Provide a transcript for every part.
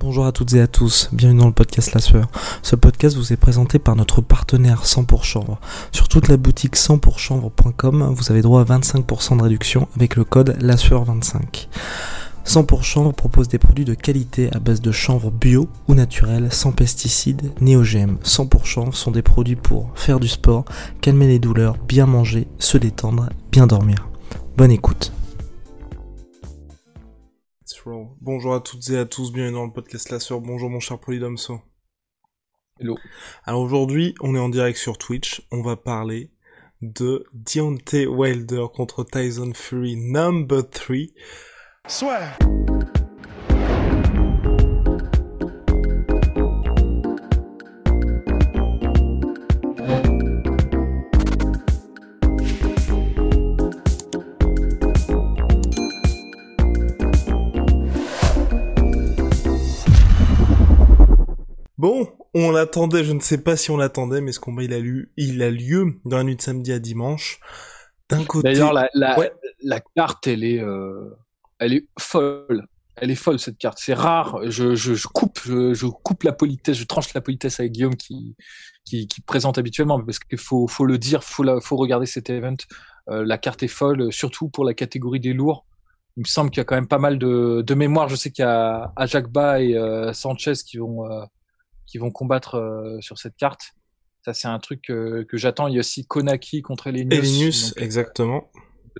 Bonjour à toutes et à tous, bienvenue dans le podcast La Sueur. Ce podcast vous est présenté par notre partenaire 100 pour chanvre. Sur toute la boutique 100pourchanvre.com, vous avez droit à 25% de réduction avec le code La Sueur 25 100 pour chanvre propose des produits de qualité à base de chanvre bio ou naturel, sans pesticides ni OGM. 100 pour chanvre sont des produits pour faire du sport, calmer les douleurs, bien manger, se détendre, bien dormir. Bonne écoute. Bonjour à toutes et à tous, bienvenue dans le podcast La Sœur. Bonjour mon cher Polydomso. Hello. Alors aujourd'hui, on est en direct sur Twitch. On va parler de Deontay Wilder contre Tyson Fury number 3. Swear. Bon, on l'attendait, je ne sais pas si on l'attendait, mais ce combat il a, lieu, il a lieu dans la nuit de samedi à dimanche. D'un côté... D'ailleurs, la, la, Ouais. la carte, elle est, euh, elle est folle. Elle est folle cette carte. C'est rare. Je, je, je coupe, je, je coupe la politesse, je tranche la politesse avec Guillaume qui, qui, qui présente habituellement, parce qu'il faut, faut le dire, faut la, faut regarder cet event. Euh, la carte est folle, surtout pour la catégorie des lourds. Il me semble qu'il y a quand même pas mal de, de mémoire. Je sais qu'il y a Ajakba et euh, Sanchez qui vont, euh, qui vont combattre euh, sur cette carte. Ça, c'est un truc euh, que j'attends. Il y a aussi Konaki contre Elenius. Elinius, Donc, exactement.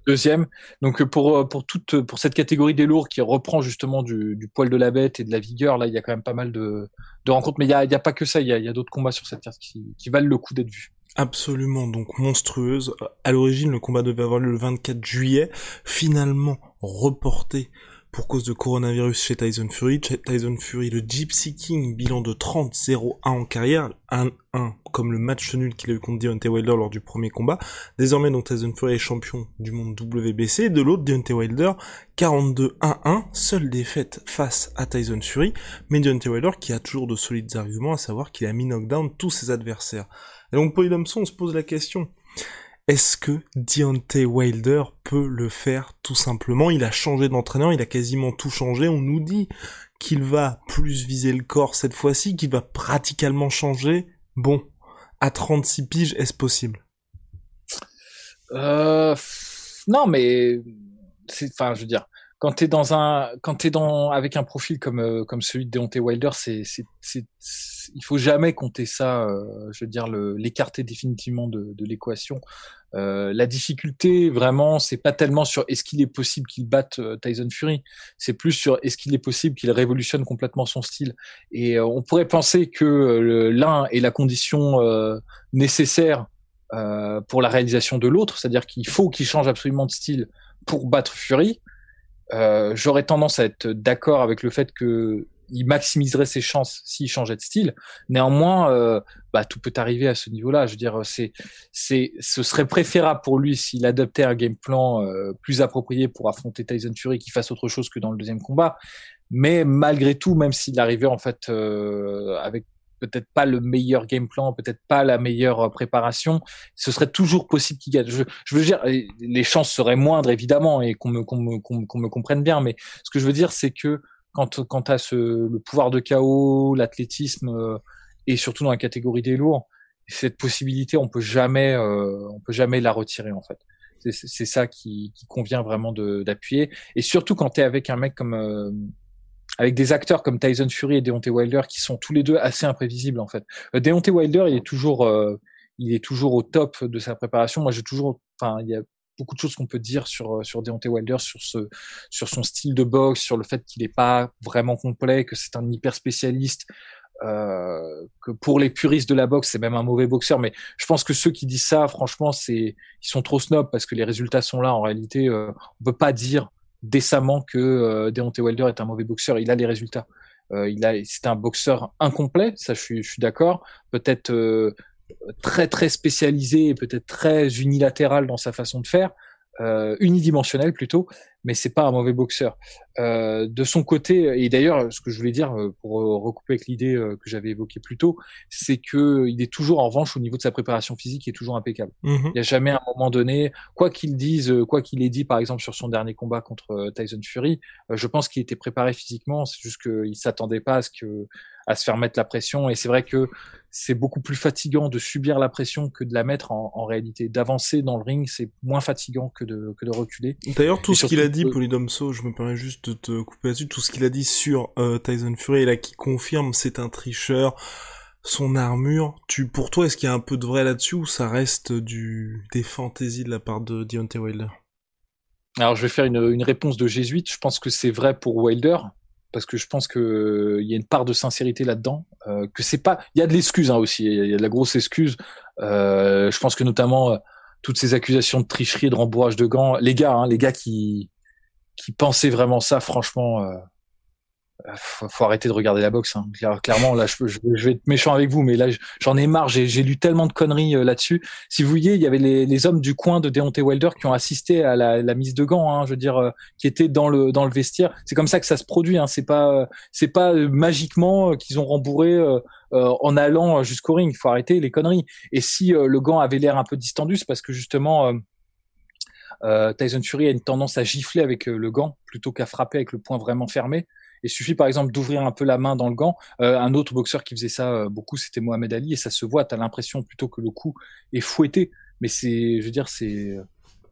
deuxième. Donc euh, pour euh, pour toute pour cette catégorie des lourds qui reprend justement du, du poil de la bête et de la vigueur, là il y a quand même pas mal de, de rencontres. Mais il y a, il y a pas que ça, il y a, il y a d'autres combats sur cette carte qui, qui valent le coup d'être vus. Absolument, donc monstrueuse. À l'origine, le combat devait avoir lieu le 24 juillet, finalement reporté pour cause de coronavirus chez Tyson Fury. Tyson Fury, le Gypsy King, bilan de 30-0-1 en carrière, 1-1 comme le match nul qu'il a eu contre Deontay Wilder lors du premier combat. Désormais, donc Tyson Fury est champion du monde WBC. De l'autre, Deontay Wilder, 42-1-1, seule défaite face à Tyson Fury, mais Deontay Wilder qui a toujours de solides arguments, à savoir qu'il a mis knockdown tous ses adversaires. Et donc, Polydomson, on se pose la question. Est-ce que Deontay Wilder peut le faire tout simplement? Il a changé d'entraîneur, il a quasiment tout changé. On nous dit qu'il va plus viser le corps cette fois-ci, qu'il va pratiquement changer. Bon, à 36 piges, est-ce possible? Euh, non mais enfin je veux dire quand t'es dans un quand t'es dans avec un profil comme euh, comme celui de Deontay Wilder, c'est- il faut jamais compter ça. euh, je veux dire l'écarter définitivement de l'équation. Euh, la difficulté, vraiment, c'est pas tellement sur est-ce qu'il est possible qu'il batte euh, Tyson Fury, c'est plus sur est-ce qu'il est possible qu'il révolutionne complètement son style. Et on pourrait penser que l'un est la condition nécessaire pour la réalisation de l'autre, c'est-à-dire qu'il faut qu'il change absolument de style pour battre Fury. J'aurais tendance à être d'accord avec le fait que il maximiserait ses chances s'il changeait de style. Néanmoins, euh, bah, tout peut arriver à ce niveau-là. Je veux dire, c'est, c'est, ce serait préférable pour lui s'il adoptait un game plan euh, plus approprié pour affronter Tyson Fury, qui fasse autre chose que dans le deuxième combat. Mais malgré tout, même s'il arrivait en fait euh, avec peut-être pas le meilleur game plan, peut-être pas la meilleure euh, préparation, ce serait toujours possible qu'il gagne. Je, je veux dire, les chances seraient moindres évidemment et qu'on me, qu'on me- qu'on me comprenne bien, mais ce que je veux dire, c'est que quand, quand tu as ce, le pouvoir de chaos, l'athlétisme euh, et surtout dans la catégorie des lourds, cette possibilité, on peut jamais, euh, on peut jamais la retirer en fait. C'est- ça qui, qui convient vraiment d'appuyer. Et surtout quand tu es avec un mec comme euh, avec des acteurs comme Tyson Fury et Deontay Wilder qui sont tous les deux assez imprévisibles en fait. Euh, Deontay Wilder, il est toujours, euh, il est toujours au top de sa préparation. Moi, j'ai toujours, enfin, il y a beaucoup de choses qu'on peut dire sur euh, sur Deontay Wilder, sur ce, sur son style de boxe, sur le fait qu'il n'est pas vraiment complet, que c'est un hyper spécialiste. Euh, que pour les puristes de la boxe, c'est même un mauvais boxeur. Mais je pense que ceux qui disent ça, franchement, c'est ils sont trop snobs parce que les résultats sont là. En réalité, euh, on peut pas dire décemment que euh, Deontay Wilder est un mauvais boxeur. Il a les résultats. Il a, c'est un boxeur incomplet, ça je suis, je suis d'accord. Peut-être très très spécialisé et peut-être très unilatéral dans sa façon de faire, euh, unidimensionnel plutôt, mais c'est pas un mauvais boxeur. Euh, de son côté, et d'ailleurs, ce que je voulais dire euh, pour euh, recouper avec l'idée euh, que j'avais évoquée plus tôt, c'est que il est toujours en revanche au niveau de sa préparation physique, il est toujours impeccable. Mhm. Il n'y a jamais un moment donné, quoi qu'il dise, quoi qu'il ait dit par exemple sur son dernier combat contre Tyson Fury, je pense qu'il était préparé physiquement. C'est juste qu'il s'attendait pas à ce que à se faire mettre la pression. Et c'est vrai que c'est beaucoup plus fatigant de subir la pression que de la mettre en, en réalité. D'avancer dans le ring, c'est moins fatigant que de, que de reculer. D'ailleurs, tout Et ce qu'il a dit, que- Polydomso, je me permets juste de te couper là-dessus, tout ce qu'il a dit sur euh, Tyson Fury, là, qui confirme c'est un tricheur, son armure, tu, pour toi, est-ce qu'il y a un peu de vrai là-dessus ou ça reste du, des fantaisies de la part de Deontay Wilder? Alors je vais faire une, une réponse de jésuite. Je pense que c'est vrai pour Wilder parce que je pense que euh, il y a une part de sincérité là-dedans. Euh, que c'est pas, il y a de l'excuse hein, aussi. Il y a- de la grosse excuse. Euh, je pense que notamment euh, toutes ces accusations de tricherie de rembourrage de gants, les gars, hein, les gars qui qui pensaient vraiment ça, franchement. Faut, faut arrêter de regarder la boxe. Hein. Claire- Clairement, là, je, vais être méchant avec vous, mais là, je- j'en ai marre. J'ai lu tellement de conneries euh, là-dessus. Si vous voyez, il y avait les, hommes du coin de Deontay Wilder qui ont assisté à la, mise de gants. Hein, je veux dire, euh, qui étaient dans le dans le vestiaire. C'est comme ça que ça se produit. Hein. C'est pas euh, c'est pas magiquement qu'ils ont rembourré en allant jusqu'au ring. Il faut arrêter les conneries. Et si le gant avait l'air un peu distendu, c'est parce que justement. Tyson Fury a une tendance à gifler avec le gant plutôt qu'à frapper avec le poing vraiment fermé. Il suffit par exemple d'ouvrir un peu la main dans le gant. Euh, un autre boxeur qui faisait ça euh, beaucoup, c'était Mohamed Ali, et ça se voit. T'as l'impression plutôt que le coup est fouetté, mais c'est, je veux dire, c'est,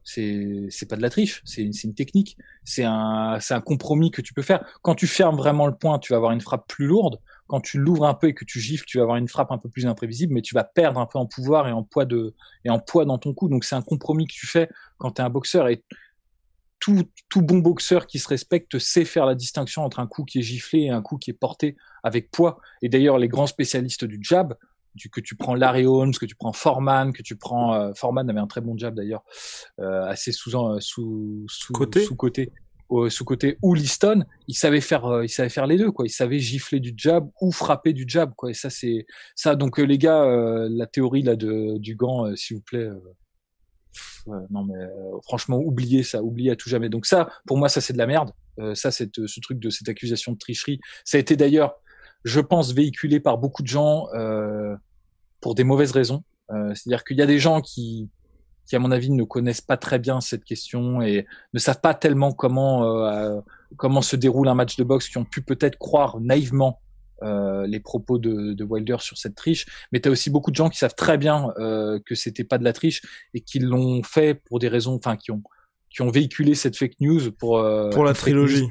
c'est, pas de la triche, c'est, une technique. C'est un, un compromis que tu peux faire. Quand tu fermes vraiment le poing, tu vas avoir une frappe plus lourde. Quand tu l'ouvres un peu et que tu gifles, tu vas avoir une frappe un peu plus imprévisible, mais tu vas perdre un peu en pouvoir et en poids de, et en poids dans ton coup. Donc c'est un compromis que tu fais quand tu es un boxeur tout, tout bon boxeur qui se respecte sait faire la distinction entre un coup qui est giflé et un coup qui est porté avec poids. Et d'ailleurs, les grands spécialistes du jab, du, que tu prends Larry Holmes, que tu prends Foreman, que tu prends euh, Foreman avait un très bon jab d'ailleurs, euh, assez sous sous sous Côté. sous côté sous côté ou Liston, il savait faire euh, il savait faire les deux quoi, il savait gifler du jab ou frapper du jab quoi. Et ça c'est ça donc euh, les gars euh, la théorie là de du gant euh, s'il vous plaît euh, non mais euh, franchement oubliez ça, oubliez à tout jamais. Donc ça, pour moi, ça c'est de la merde. Euh, ça, c'est ce truc de cette accusation de tricherie. Ça a été d'ailleurs, je pense, véhiculé par beaucoup de gens pour des mauvaises raisons. C'est-à-dire qu'il y a des gens qui, qui à mon avis ne connaissent pas très bien cette question et ne savent pas tellement comment euh, comment se déroule un match de boxe, qui ont pu peut-être croire naïvement euh, les propos de, de, Wilder sur cette triche, mais tu as aussi beaucoup de gens qui savent très bien euh, que c'était pas de la triche et qui l'ont fait pour des raisons, enfin qui ont qui ont véhiculé cette fake news pour euh, pour la trilogie.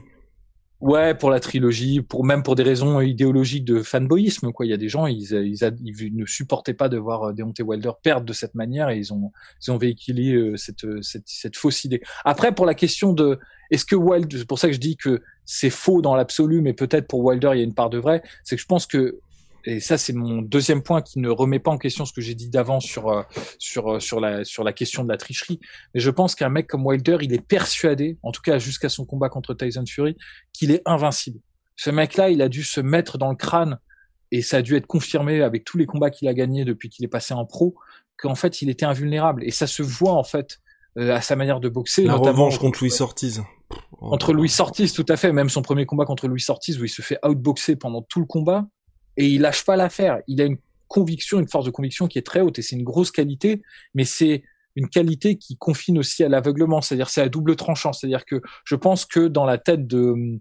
Ouais, pour la trilogie, pour même pour des raisons idéologiques de fanboyisme quoi. Il y a des gens ils, ils, ils ne supportaient pas de voir Deontay Wilder perdre de cette manière et ils ont ils ont véhiculé euh, cette, cette cette fausse idée. Après pour la question de est-ce que Wilder, c'est pour ça que je dis que c'est faux dans l'absolu, mais peut-être pour Wilder il y a une part de vrai, c'est que je pense que et ça c'est mon deuxième point qui ne remet pas en question ce que j'ai dit d'avant sur sur sur la sur la question de la tricherie. Mais je pense qu'un mec comme Wilder il est persuadé en tout cas jusqu'à son combat contre Tyson Fury qu'il est invincible. Ce mec là il a dû se mettre dans le crâne et ça a dû être confirmé avec tous les combats qu'il a gagnés depuis qu'il est passé en pro qu'en fait il était invulnérable. Et ça se voit en fait euh, à sa manière de boxer la revanche contre Louis Ortiz. entre Louis Ortiz tout à fait même son premier combat contre Louis Ortiz où il se fait outboxer pendant tout le combat et il lâche pas l'affaire. Il a une conviction, une force de conviction qui est très haute et c'est une grosse qualité, mais c'est une qualité qui confine aussi à l'aveuglement, c'est-à-dire c'est à double tranchant, c'est-à-dire que je pense que dans la tête de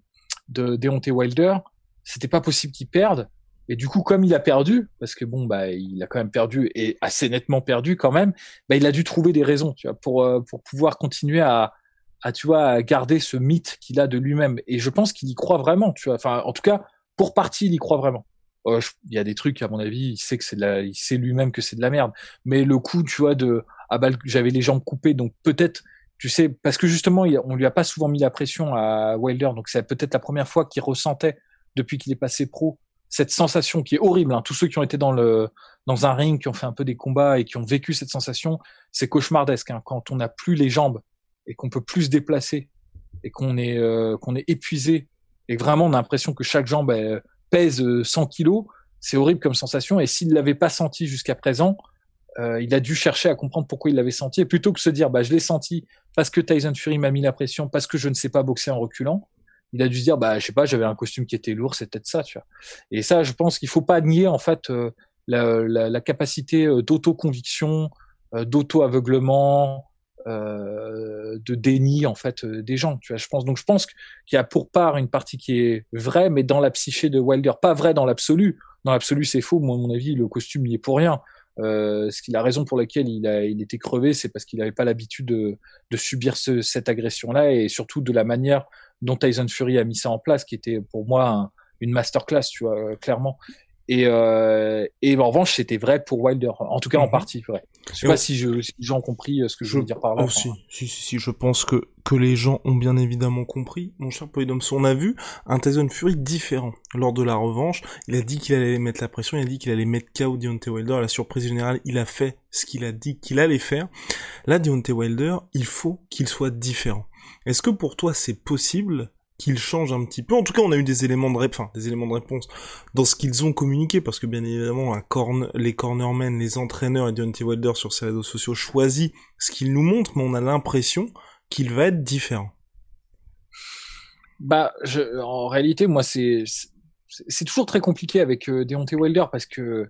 de Deontay Wilder, c'était pas possible qu'il perde. Et du coup comme il a perdu parce que bon bah il a quand même perdu et assez nettement perdu quand même, bah il a dû trouver des raisons, tu vois, pour pour pouvoir continuer à à tu vois à garder ce mythe qu'il a de lui-même. Et je pense qu'il y croit vraiment, tu vois, enfin en tout cas pour partie il y croit vraiment il y a des trucs à mon avis il sait que c'est de la il sait lui-même que c'est de la merde mais le coup tu vois de ah bah j'avais les jambes coupées donc peut-être tu sais parce que justement on lui a pas souvent mis la pression à Wilder donc c'est peut-être la première fois qu'il ressentait depuis qu'il est passé pro cette sensation qui est horrible hein. tous ceux qui ont été dans le dans un ring qui ont fait un peu des combats et qui ont vécu cette sensation c'est cauchemardesque hein. quand on n'a plus les jambes et qu'on peut plus se déplacer et qu'on est qu'on est épuisé et vraiment on a l'impression que chaque jambe pèse 100 kilos, c'est horrible comme sensation. Et s'il l'avait pas senti jusqu'à présent, euh, il a dû chercher à comprendre pourquoi il l'avait senti, et plutôt que se dire, bah, je l'ai senti parce que Tyson Fury m'a mis la pression, parce que je ne sais pas boxer en reculant. Il a dû se dire, bah, je sais pas, j'avais un costume qui était lourd, c'est peut-être ça, tu vois. Et ça, je pense qu'il faut pas nier en fait euh, la, capacité euh, d'auto-conviction, d'auto-aveuglement, de déni en fait des gens. Tu vois, je pense. Donc, je pense qu'il y a pour part une partie qui est vraie, mais dans la psyché de Wilder, pas vraie dans l'absolu. Dans l'absolu, c'est faux. Moi, à mon avis, le costume n'y est pour rien. Euh, ce qu'il a raison pour laquelle il, a, il était crevé, c'est parce qu'il n'avait pas l'habitude de, subir ce, cette agression-là et surtout de la manière dont Tyson Fury a mis ça en place, qui était pour moi une masterclass, tu vois, clairement. Et, euh, et en revanche, c'était vrai pour Wilder, en tout cas en mhm. partie vrai. Je sais pas si, je, si compris euh, ce que je, veux dire par là. Aussi, si, si, si, je pense que, que les gens ont bien évidemment compris. Mon cher Polydoms, on a vu un Tyson Fury différent lors de la revanche. Il a dit qu'il allait mettre la pression, il a dit qu'il allait mettre KO Deontay Wilder. À la surprise générale, il a fait ce qu'il a dit qu'il allait faire. Là, Deontay Wilder, il faut qu'il soit différent. Est-ce que pour toi c'est possible qu'il change un petit peu. En tout cas, on a eu des éléments de enfin, des éléments de réponse dans ce qu'ils ont communiqué, parce que bien évidemment, les cornermen, les entraîneurs et Deontay Wilder sur ses réseaux sociaux choisissent ce qu'ils nous montrent, mais on a l'impression qu'il va être différent. Bah, en réalité, moi, c'est c'est toujours très compliqué avec euh, Deontay Wilder parce que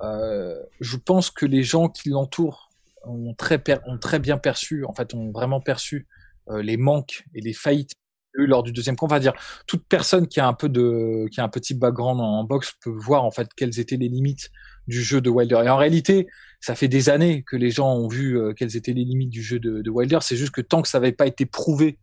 euh, je pense que les gens qui l'entourent ont très, ont très bien perçu, en fait, ont vraiment perçu euh, les manques et les faillites lors du deuxième combat. dire toute personne qui a un peu de, qui a un petit background en boxe peut voir en fait quelles étaient les limites du jeu de Wilder. Et en réalité, ça fait des années que les gens ont vu euh, quelles étaient les limites du jeu de, de Wilder. C'est juste que tant que ça n'avait pas été prouvé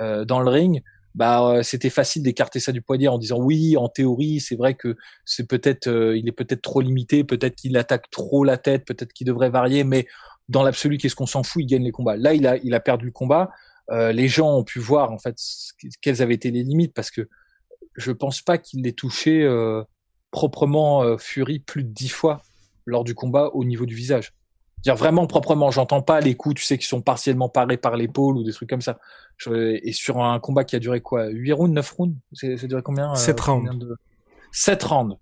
euh, dans le ring, bah euh, c'était facile d'écarter ça du poignet en disant oui, en théorie, c'est vrai que c'est peut-être, il est peut-être trop limité, peut-être qu'il attaque trop la tête, peut-être qu'il devrait varier, mais dans l'absolu, qu'est-ce qu'on s'en fout? Il gagne les combats. Là, il a, il a perdu le combat. Euh, les gens ont pu voir en fait quelles avaient été les limites parce que je pense pas qu'il ait touché euh, proprement euh, Fury plus de dix fois lors du combat au niveau du visage. Dire vraiment proprement, j'entends pas les coups, tu sais, qui sont partiellement parés par l'épaule ou des trucs comme ça. et sur un combat qui a duré quoi 8 rounds, 9 rounds? C'est duré combien 7 rounds. De... 7 rounds.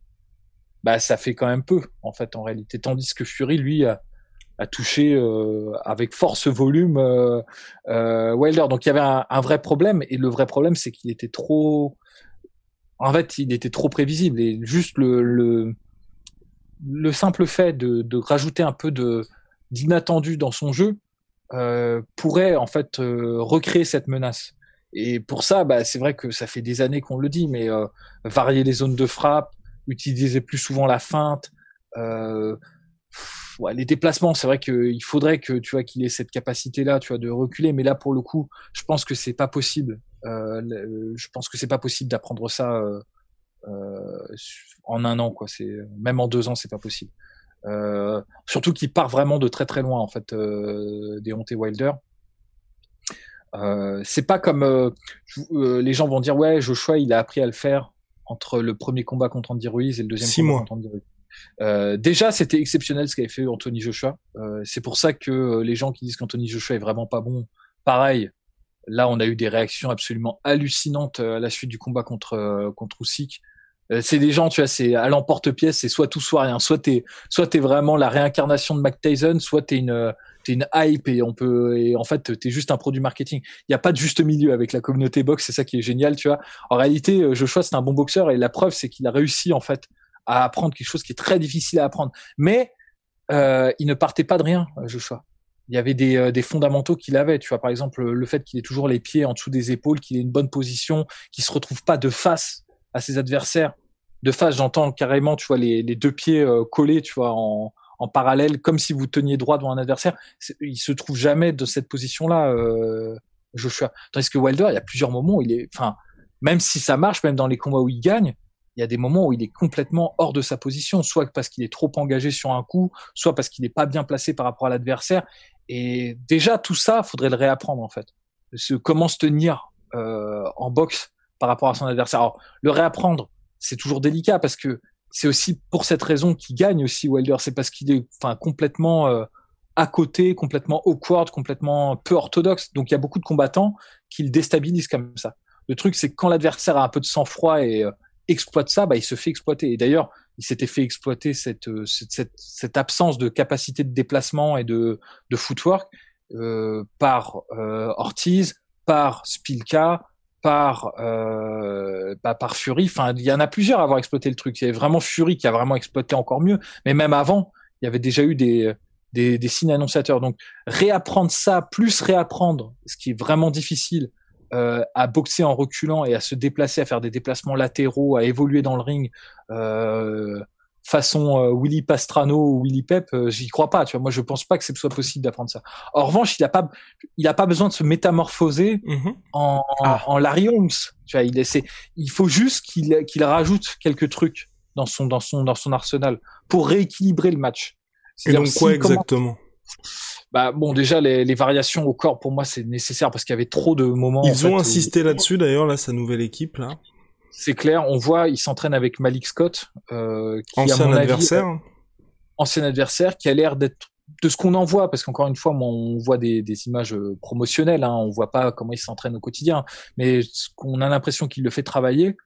Bah ça fait quand même peu en fait en réalité. Tandis que Fury, lui, a, a touché euh, avec force volume euh, euh, Wilder. Donc il y avait un, vrai problème et le vrai problème c'est qu'il était trop, en fait il était trop prévisible et juste le le, le simple fait de, de rajouter un peu de d'inattendu dans son jeu pourrait en fait recréer cette menace. Et pour ça, bah, c'est vrai que ça fait des années qu'on le dit, mais varier les zones de frappe, utiliser plus souvent la feinte, euh, les déplacements, c'est vrai qu'il faudrait que tu vois qu'il ait cette capacité-là, tu vois, de reculer. Mais là, pour le coup, je pense que c'est pas possible. Euh, je pense que c'est pas possible d'apprendre ça euh, euh, en un an, quoi. C'est même en deux ans, c'est pas possible. Euh, surtout qu'il part vraiment de très très loin, en fait, euh, des Honte Wilder. Euh, c'est pas comme les gens vont dire ouais Joshua il a appris à le faire entre le premier combat contre Andy Ruiz et le deuxième combat contre Andy Ruiz. Euh, déjà, c'était exceptionnel ce qu'avait fait Anthony Joshua. Euh, c'est pour ça que euh, les gens qui disent qu'Anthony Joshua est vraiment pas bon, pareil. Là, on a eu des réactions absolument hallucinantes à la suite du combat contre contre Usyk. C'est des gens, tu vois, c'est à l'emporte-pièce, c'est soit tout soit rien. Soit t'es, soit t'es vraiment la réincarnation de Mac Tyson, soit t'es une t'es une hype et on peut et en fait t'es juste un produit marketing. Il n'y a pas de juste milieu avec la communauté boxe, c'est ça qui est génial, tu vois. En réalité, Joshua c'est un bon boxeur et la preuve c'est qu'il a réussi en fait à apprendre quelque chose qui est très difficile à apprendre. Mais euh, il ne partait pas de rien, Joshua. Il y avait des, euh, des fondamentaux qu'il avait. Tu vois, par exemple, le fait qu'il ait toujours les pieds en dessous des épaules, qu'il ait une bonne position, qu'il se retrouve pas de face à ses adversaires. De face, j'entends carrément, tu vois, les, les deux pieds euh, collés, tu vois, en, en parallèle, comme si vous teniez droit devant un adversaire. Il se trouve jamais de cette position-là, euh, Joshua. Tandis que Wilder, il y a plusieurs moments où il est, enfin, même si ça marche, même dans les combats où il gagne, il y a des moments où il est complètement hors de sa position, soit parce qu'il est trop engagé sur un coup, soit parce qu'il n'est pas bien placé par rapport à l'adversaire. Et déjà, tout ça, faudrait le réapprendre en fait. Ce, comment se tenir euh, en boxe par rapport à son adversaire. Alors, le réapprendre, c'est toujours délicat parce que c'est aussi pour cette raison qu'il gagne aussi Wilder. C'est parce qu'il est, enfin, complètement euh, à côté, complètement awkward, complètement peu orthodoxe. Donc il y a beaucoup de combattants qui le déstabilisent comme ça. Le truc, c'est que quand l'adversaire a un peu de sang-froid et euh, exploite ça, bah, il se fait exploiter. Et d'ailleurs, il s'était fait exploiter cette, euh, cette, absence de capacité de déplacement et de, de footwork euh, par euh, Ortiz, par Spilka, par bah, par Fury. Enfin, il y en a plusieurs à avoir exploité le truc. Il y avait vraiment Fury qui a vraiment exploité encore mieux. Mais même avant, il y avait déjà eu des, des signes annonciateurs. Donc réapprendre ça, plus réapprendre, ce qui est vraiment difficile, euh, à boxer en reculant et à se déplacer, à faire des déplacements latéraux, à évoluer dans le ring, euh, façon euh, Willy Pastrano ou Willy Pep, euh, j'y crois pas. Tu vois, moi je pense pas que ce soit possible d'apprendre ça. En revanche, il a pas, il a pas besoin de se métamorphoser mm-hmm. en, ah. en, Larry Holmes. Tu vois, il essaie, il faut juste qu'il qu'il rajoute quelques trucs dans son dans son dans son arsenal pour rééquilibrer le match. Et donc quoi exactement? Bah bon, déjà les, les, variations au corps pour moi c'est nécessaire parce qu'il y avait trop de moments. Ils ont insisté là-dessus d'ailleurs là sa nouvelle équipe là. C'est clair, on voit, il s'entraîne avec Malik Scott, euh, qui ancien à mon adversaire, avis, ancien adversaire, qui a l'air d'être de ce qu'on en voit, parce qu'encore une fois, on voit des, des images euh, promotionnelles, hein, on voit pas comment il s'entraîne au quotidien, mais qu'on a l'impression qu'il le fait travailler.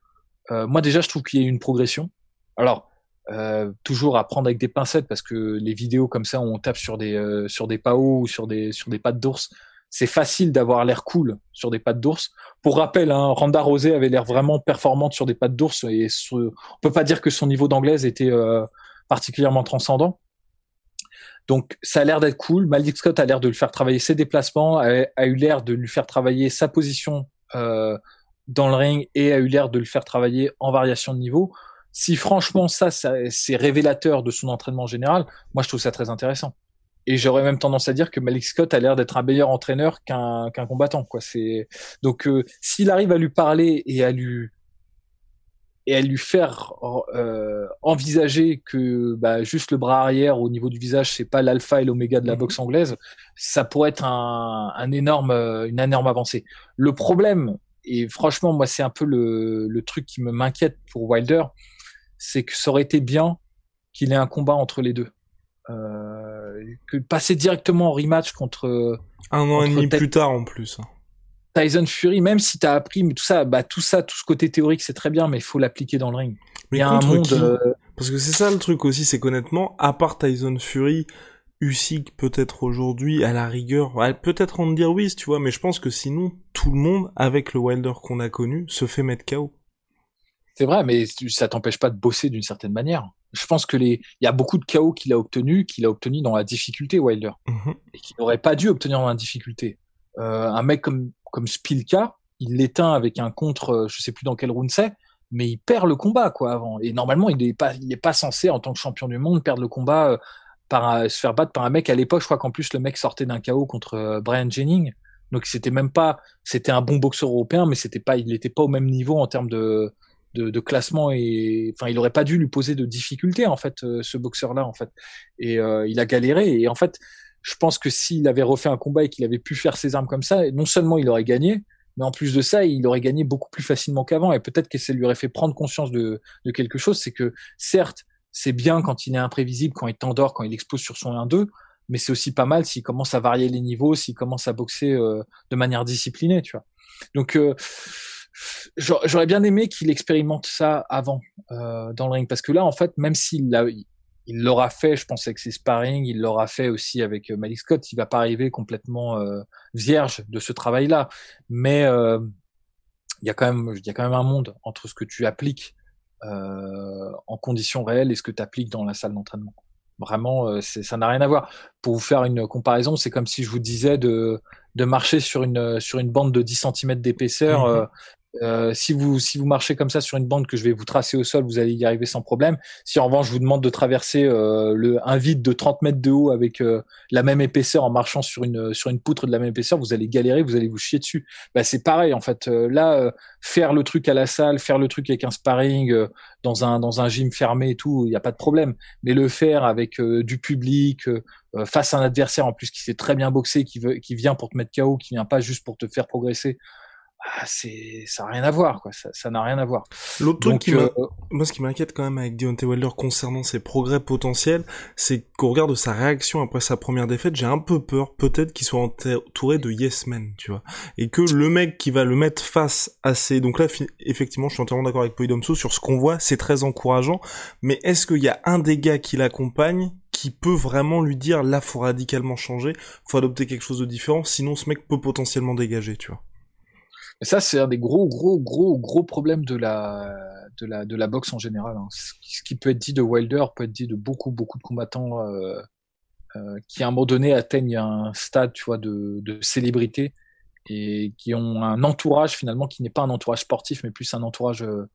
Euh, moi déjà, je trouve qu'il y a une progression. Alors, euh, toujours à prendre avec des pincettes parce que les vidéos comme ça, on tape sur des euh, sur des paos ou sur des sur des pattes d'ours. C'est facile d'avoir l'air cool sur des pattes d'ours. Pour rappel, hein, Randa Rosé avait l'air vraiment performante sur des pattes d'ours et on peut pas dire que son niveau d'anglaise était euh, particulièrement transcendant. Donc ça a l'air d'être cool. Malik Scott a l'air de lui faire travailler ses déplacements, a, a eu l'air de lui faire travailler sa position euh, dans le ring et a eu l'air de le faire travailler en variation de niveau si franchement ça, c'est révélateur de son entraînement général, moi je trouve ça très intéressant. Et j'aurais même tendance à dire que Malik Scott a l'air d'être un meilleur entraîneur qu'un qu'un combattant. Quoi. C'est donc euh, s'il arrive à lui parler et à lui et à lui faire euh, envisager que bah, juste le bras arrière au niveau du visage c'est pas l'alpha et l'oméga de la mhm. boxe anglaise, ça pourrait être un, un énorme une énorme avancée. Le problème et franchement moi c'est un peu le, le truc qui me m'inquiète pour Wilder, c'est que ça aurait été bien qu'il ait un combat entre les deux. Euh, que passer directement en rematch contre un an et demi plus tard en plus. Tyson Fury, même si tu as appris, mais tout ça, bah tout ça, tout ce côté théorique, c'est très bien, mais il faut l'appliquer dans le ring. Mais il y a un monde. Euh, Parce que c'est ça le truc aussi, c'est qu'honnêtement, à part Tyson Fury, Usyk peut-être aujourd'hui, à la rigueur, peut-être en dire oui, tu vois, mais je pense que sinon, tout le monde, avec le Wilder qu'on a connu, se fait mettre KO. C'est vrai, mais ça t'empêche pas de bosser d'une certaine manière. Je pense que les, il y a beaucoup de chaos qu'il a obtenu, qu'il a obtenu dans la difficulté, Wilder, mhm. et qu'il n'aurait pas dû obtenir dans la difficulté. Euh, un mec comme comme Spilka, il l'éteint avec un contre, euh, je sais plus dans quel round c'est, mais il perd le combat quoi avant. Et normalement, il n'est pas, il est pas censé en tant que champion du monde perdre le combat euh, par se faire battre par un mec. À l'époque, je crois qu'en plus le mec sortait d'un chaos contre euh, Brian Jennings. Donc c'était même pas, c'était un bon boxeur européen, mais c'était pas, il n'était pas au même niveau en termes de, de, classement et enfin il aurait pas dû lui poser de difficultés en fait euh, ce boxeur là en fait. Et euh, il a galéré et en fait je pense que s'il avait refait un combat et qu'il avait pu faire ses armes comme ça non seulement il aurait gagné mais en plus de ça il aurait gagné beaucoup plus facilement qu'avant. Et peut-être que ça lui aurait fait prendre conscience de, de quelque chose c'est que certes c'est bien quand il est imprévisible quand il t'endort quand il explose sur son 1-2 mais c'est aussi pas mal s'il commence à varier les niveaux s'il commence à boxer euh, de manière disciplinée tu vois. Donc j'aurais bien aimé qu'il expérimente ça avant euh, dans le ring parce que là en fait même s'il l'a il l'aura fait je pense avec ses sparring il l'aura fait aussi avec euh, Malik Scott il va pas arriver complètement euh, vierge de ce travail là mais euh, il y a quand même il y a quand même un monde entre ce que tu appliques en conditions réelles et ce que tu appliques dans la salle d'entraînement. Vraiment ça n'a rien à voir. Pour vous faire une comparaison c'est comme si je vous disais de de marcher sur une sur une bande de 10 cm d'épaisseur mmh euh, si vous si vous marchez comme ça sur une bande que je vais vous tracer au sol, vous allez y arriver sans problème. Si en revanche je vous demande de traverser euh, le un vide de 30 mètres de haut avec euh, la même épaisseur en marchant sur une sur une poutre de la même épaisseur, vous allez galérer, vous allez vous chier dessus. Bah c'est pareil en fait. là, faire le truc à la salle, faire le truc avec un sparring dans un dans un gym fermé et tout, il n'y a pas de problème. Mais le faire avec du public face à un adversaire en plus qui sait très bien boxer, qui veut qui vient pour te mettre KO, qui vient pas juste pour te faire progresser ah, c'est ça n'a rien à voir quoi. Ça n'a rien à voir. L'autre truc qui euh, moi ce qui m'inquiète quand même avec Deontay Wilder concernant ses progrès potentiels c'est qu'au regard de sa réaction après sa première défaite j'ai un peu peur peut-être qu'il soit entouré de yes men tu vois. Et que le mec qui va le mettre face à ses donc là effectivement je suis entièrement d'accord avec Poidomso sur ce qu'on voit c'est très encourageant. Mais est-ce qu'il y a un des gars qui l'accompagne qui peut vraiment lui dire là faut radicalement changer, faut adopter quelque chose de différent, sinon ce mec peut potentiellement dégager, tu vois. Et ça, c'est un des gros, gros, gros, gros problèmes de la, de la, de la boxe en général. Hein. Ce qui peut être dit de Wilder peut être dit de beaucoup, beaucoup de combattants euh, euh, qui, à un moment donné, atteignent un stade, tu vois, de, de célébrité et qui ont un entourage finalement qui n'est pas un entourage sportif, mais plus un entourage euh,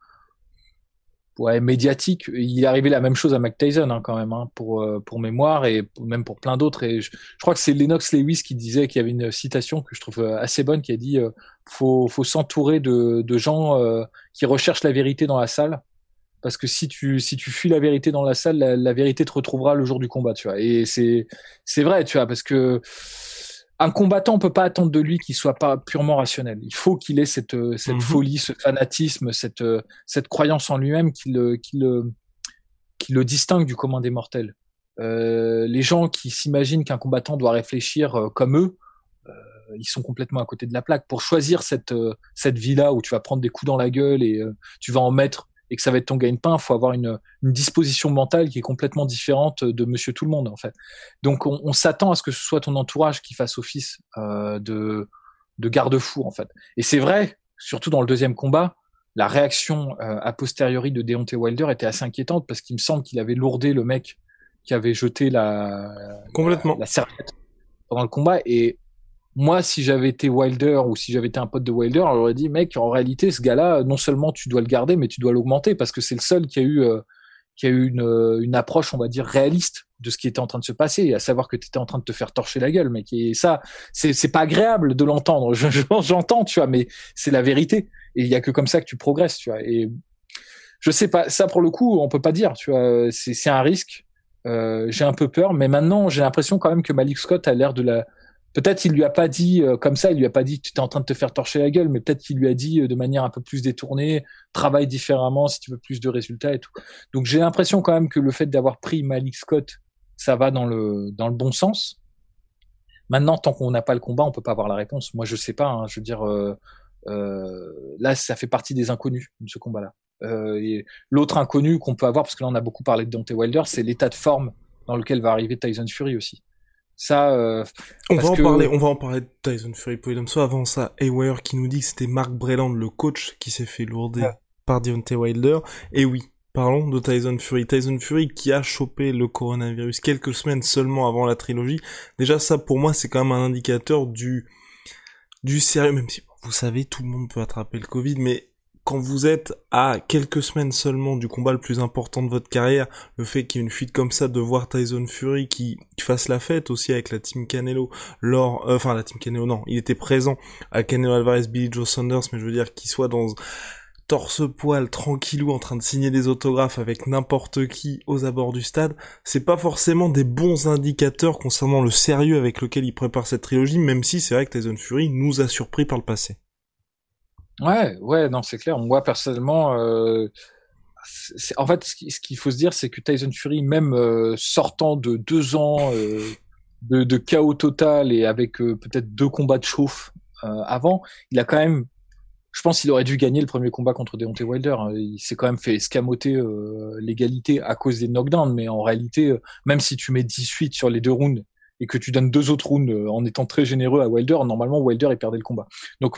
ouais, médiatique. Il est arrivé la même chose à Mac Tyson hein, quand même, hein, pour euh, pour mémoire et même pour plein d'autres. Et je, crois que c'est Lennox Lewis qui disait qu'il y avait une citation que je trouve euh, assez bonne, qui a dit euh, faut faut s'entourer de de gens euh, qui recherchent la vérité dans la salle. Parce que si tu si tu fuis la vérité dans la salle, la, la vérité te retrouvera le jour du combat, tu vois. Et c'est c'est vrai, tu vois, parce que un combattant, on peut pas attendre de lui qu'il soit pas purement rationnel. Il faut qu'il ait cette, euh, cette mhm. folie, ce fanatisme, cette, euh, cette croyance en lui-même qui le, qui, le, qui le distingue du commun des mortels. Euh, les gens qui s'imaginent qu'un combattant doit réfléchir euh, comme eux, euh, ils sont complètement à côté de la plaque. Pour choisir cette, cette vie-là où tu vas prendre des coups dans la gueule et tu vas en mettre et que ça va être ton gagne-pain, faut avoir une, une, disposition mentale qui est complètement différente de Monsieur Tout le Monde en fait. Donc on, on s'attend à ce que ce soit ton entourage qui fasse office euh, de, de garde-fou en fait. Et c'est vrai, surtout dans le deuxième combat, la réaction euh, a posteriori de Deontay Wilder était assez inquiétante parce qu'il me semble qu'il avait lourdé le mec qui avait jeté la complètement la, la serviette pendant le combat et moi, si j'avais été Wilder ou si j'avais été un pote de Wilder, j'aurais dit, mec, en réalité, ce gars-là, non seulement tu dois le garder, mais tu dois l'augmenter parce que c'est le seul qui a eu, euh, qui a eu une, euh, une approche, on va dire, réaliste de ce qui était en train de se passer, à savoir que tu étais en train de te faire torcher la gueule, mec. Et ça, c'est, pas agréable de l'entendre. j'entends, tu vois, mais c'est la vérité. Et il y a que comme ça que tu progresses, tu vois. Et je sais pas, ça pour le coup, on peut pas dire, tu vois. C'est, c'est un risque. Euh, j'ai un peu peur, mais maintenant, j'ai l'impression quand même que Malik Scott a l'air de la, Peut-être il lui a pas dit euh, comme ça, il lui a pas dit tu es en train de te faire torcher la gueule, mais peut-être qu'il lui a dit euh, de manière un peu plus détournée, travaille différemment si tu veux plus de résultats et tout. Donc j'ai l'impression quand même que le fait d'avoir pris Malik Scott, ça va dans le dans le bon sens. Maintenant, tant qu'on n'a pas le combat, on peut pas avoir la réponse. Moi, je sais pas. Hein, je veux dire, euh, euh, là, ça fait partie des inconnus ce combat-là. Euh, L'autre inconnu qu'on peut avoir, parce que là, on a beaucoup parlé de Dante Wilder, c'est l'état de forme dans lequel va arriver Tyson Fury aussi. Ça, euh, on va en parler. On va en parler de Tyson Fury Soit Avant ça, Haywire qui nous dit que c'était Mark Breland, le coach, qui s'est fait lourder par Deontay Wilder. Et oui, parlons de Tyson Fury. Tyson Fury qui a chopé le coronavirus quelques semaines seulement avant la trilogie. Déjà, ça pour moi, c'est quand même un indicateur du du sérieux. Même si vous savez, tout le monde peut attraper le Covid, mais quand vous êtes à quelques semaines seulement du combat le plus important de votre carrière, le fait qu'il y ait une fuite comme ça de voir Tyson Fury qui, fasse la fête aussi avec la team Canelo, lors, euh, enfin la team Canelo non, il était présent à Canelo Alvarez, Billy Joe Saunders, mais je veux dire qu'il soit dans torse-poil, tranquillou, en train de signer des autographes avec n'importe qui aux abords du stade, c'est pas forcément des bons indicateurs concernant le sérieux avec lequel il prépare cette trilogie, même si c'est vrai que Tyson Fury nous a surpris par le passé. Ouais, ouais, non, c'est clair. Moi, personnellement, euh, en fait, ce qu'il faut se dire, c'est que Tyson Fury, même euh, sortant de deux ans euh, de, de, chaos total et avec euh, peut-être deux combats de chauffe avant, il a quand même, je pense, qu'il aurait dû gagner le premier combat contre Deontay Wilder. Il s'est quand même fait escamoter l'égalité à cause des knockdowns, mais en réalité, même si tu mets 18 sur les deux rounds et que tu donnes deux autres rounds euh, en étant très généreux à Wilder, normalement Wilder il perdait le combat. Donc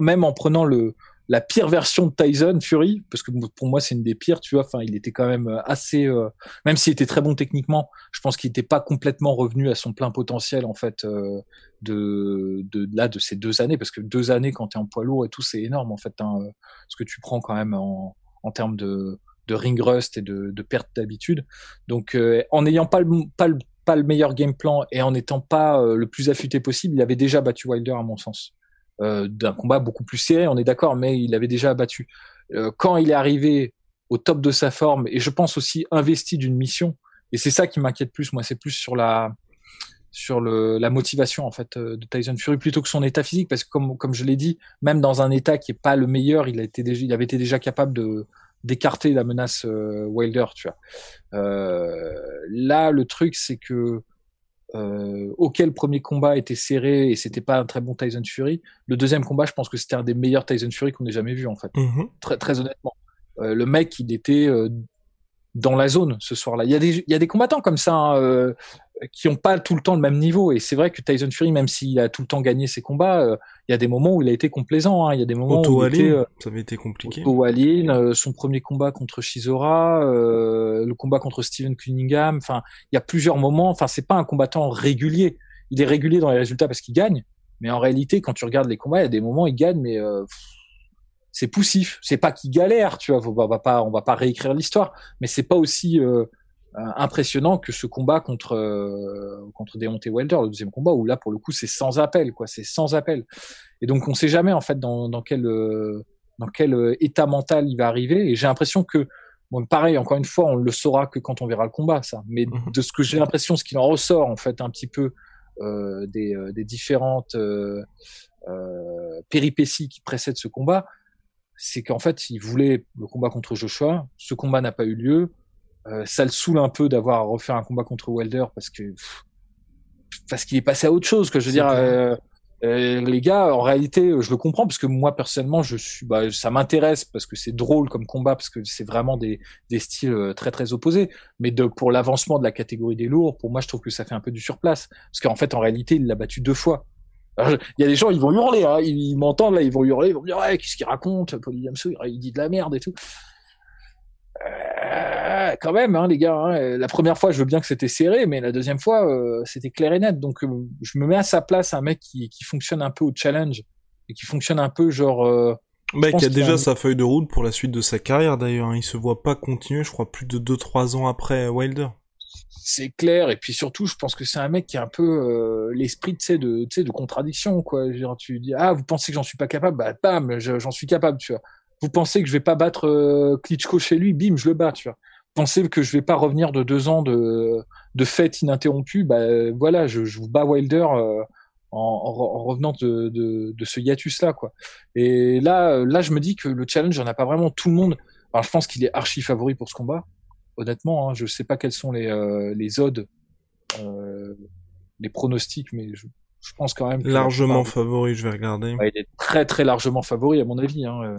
même en prenant le la pire version de Tyson Fury, parce que pour moi c'est une des pires, tu vois. Enfin, il était quand même euh, assez, euh, même s'il était très bon techniquement, je pense qu'il n'était pas complètement revenu à son plein potentiel en fait de, de là de ces deux années, parce que deux années quand tu es en poids lourd et tout, c'est énorme en fait, hein, ce que tu prends quand même en, en termes de, de ring rust et de, de perte d'habitude. Donc, en n'ayant pas le, pas le pas le meilleur game plan et en n'étant pas euh, le plus affûté possible, il avait déjà battu Wilder à mon sens. Euh, d'un combat beaucoup plus serré, on est d'accord, mais il avait déjà battu. Euh, quand il est arrivé au top de sa forme et je pense aussi investi d'une mission, et c'est ça qui m'inquiète plus, moi, c'est plus sur la sur la motivation en fait de Tyson Fury plutôt que son état physique parce que comme comme je l'ai dit même dans un état qui est pas le meilleur il a été il avait été déjà capable de d'écarter la menace Wilder tu vois là le truc c'est que euh, auquel le premier combat était serré et c'était pas un très bon Tyson Fury. Le deuxième combat, je pense que c'était un des meilleurs Tyson Fury qu'on ait jamais vu en fait. Mhm. Très, très honnêtement. Euh, le mec, il était euh, dans la zone ce soir-là. Il y a des, il y a des combattants comme ça hein, euh, qui ont pas tout le temps le même niveau. Et c'est vrai que Tyson Fury, même s'il a tout le temps gagné ses combats, euh, il y a des moments où il a été complaisant. Hein. Il y a des moments où il était, euh, ça avait été compliqué. Otto Wallin, son premier combat contre Shizora, le combat contre Steven Cunningham. Enfin, il y a plusieurs moments. Enfin, c'est pas un combattant régulier. Il est régulier dans les résultats parce qu'il gagne. Mais en réalité, quand tu regardes les combats, il y a des moments où il gagne, mais c'est poussif. C'est pas qu'il galère, tu vois. On va pas, on va pas réécrire l'histoire, mais c'est pas aussi euh, impressionnant que ce combat contre euh, contre Deontay Wilder, le deuxième combat où là pour le coup c'est sans appel, quoi. C'est sans appel. Et donc on sait jamais en fait dans, dans quel euh, dans quel euh, état mental il va arriver. Et j'ai l'impression que Bon, pareil, encore une fois, on le saura que quand on verra le combat, ça. Mais Mhm. de ce que j'ai l'impression, ce qu'il en ressort, en fait, un petit peu euh, des, euh, des différentes euh, euh, péripéties qui précèdent ce combat, c'est qu'en fait, il voulait le combat contre Joshua. Ce combat n'a pas eu lieu. Euh, ça le saoule un peu d'avoir à refaire un combat contre Wilder parce que pff, parce qu'il est passé à autre chose. Que je veux dire, euh, euh, les gars, en réalité, je le comprends parce que moi personnellement, je suis, bah, ça m'intéresse parce que c'est drôle comme combat parce que c'est vraiment des des styles euh, très très opposés. Mais de pour l'avancement de la catégorie des lourds, pour moi, je trouve que ça fait un peu du surplace parce qu'en fait, en réalité, il l'a battu deux fois. Il y a des gens, ils vont hurler, hein, ils, ils m'entendent là, ils vont hurler, ils vont me dire ouais, qu'est-ce qu'il raconte, Paul Williamson, il dit de la merde et tout. Euh, quand même, hein, les gars. hein, la première fois, je veux bien que c'était serré, mais la deuxième fois, euh, c'était clair et net. Donc, euh, je me mets à sa place, un mec qui, qui fonctionne un peu au challenge et qui fonctionne un peu genre. euh, Bah, qui a déjà sa feuille de route pour la suite de sa carrière d'ailleurs. hein. Il se voit pas continuer, je crois, plus de 2-3 ans après Wilder. c'est clair et puis surtout je pense que c'est un mec qui a un peu euh, l'esprit de de contradiction quoi genre tu dis ah vous pensez que j'en suis pas capable? Bah bam je- j'en suis capable tu vois vous pensez que je vais pas battre euh, Klitschko chez lui? Bim je le bats tu vois vous pensez que je vais pas revenir de deux ans de de fête ininterrompue? Bah voilà je, je vous bats Wilder euh, en, en, re- en revenant de, de, de ce hiatus là quoi et là là je me dis que le challenge on a pas vraiment tout le monde alors je pense qu'il est archi favori pour ce combat honnêtement, hein, je sais pas quels sont les, euh, les odds, euh, les pronostics, mais je, je pense quand même que Largement favori, je vais regarder. ouais, il est très très largement favori à mon avis. Hein, euh.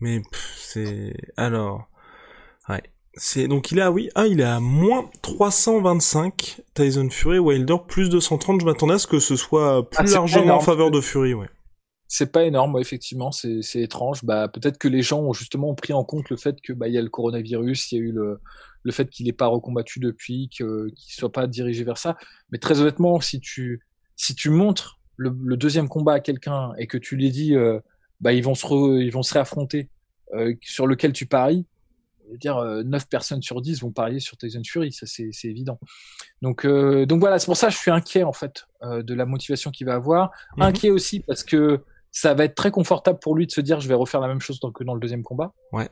Mais c'est alors ouais. C'est donc il est à oui, ah il est à moins 325 Tyson Fury Wilder plus 230, je m'attendais à ce que ce soit plus Ah, largement en faveur de Fury, ouais. C'est pas énorme, ouais, effectivement, c'est étrange. Bah peut-être que les gens ont justement pris en compte le fait que bah il y a le coronavirus, il y a eu le le fait qu'il n'ait pas recombattu depuis, qu'il soit pas dirigé vers ça. Mais très honnêtement, si tu si tu montres le, le deuxième combat à quelqu'un et que tu lui dis euh, bah ils vont se re- ils vont se réaffronter euh, sur lequel tu paries, je veux dire euh, 9 personnes sur 10 vont parier sur Tyson Fury, ça c'est évident. Donc euh, donc voilà, c'est pour ça que je suis inquiet en fait euh, de la motivation qu'il va avoir, Mhm. inquiet aussi parce que ça va être très confortable pour lui de se dire je vais refaire la même chose dans- que dans le deuxième combat. Ouais.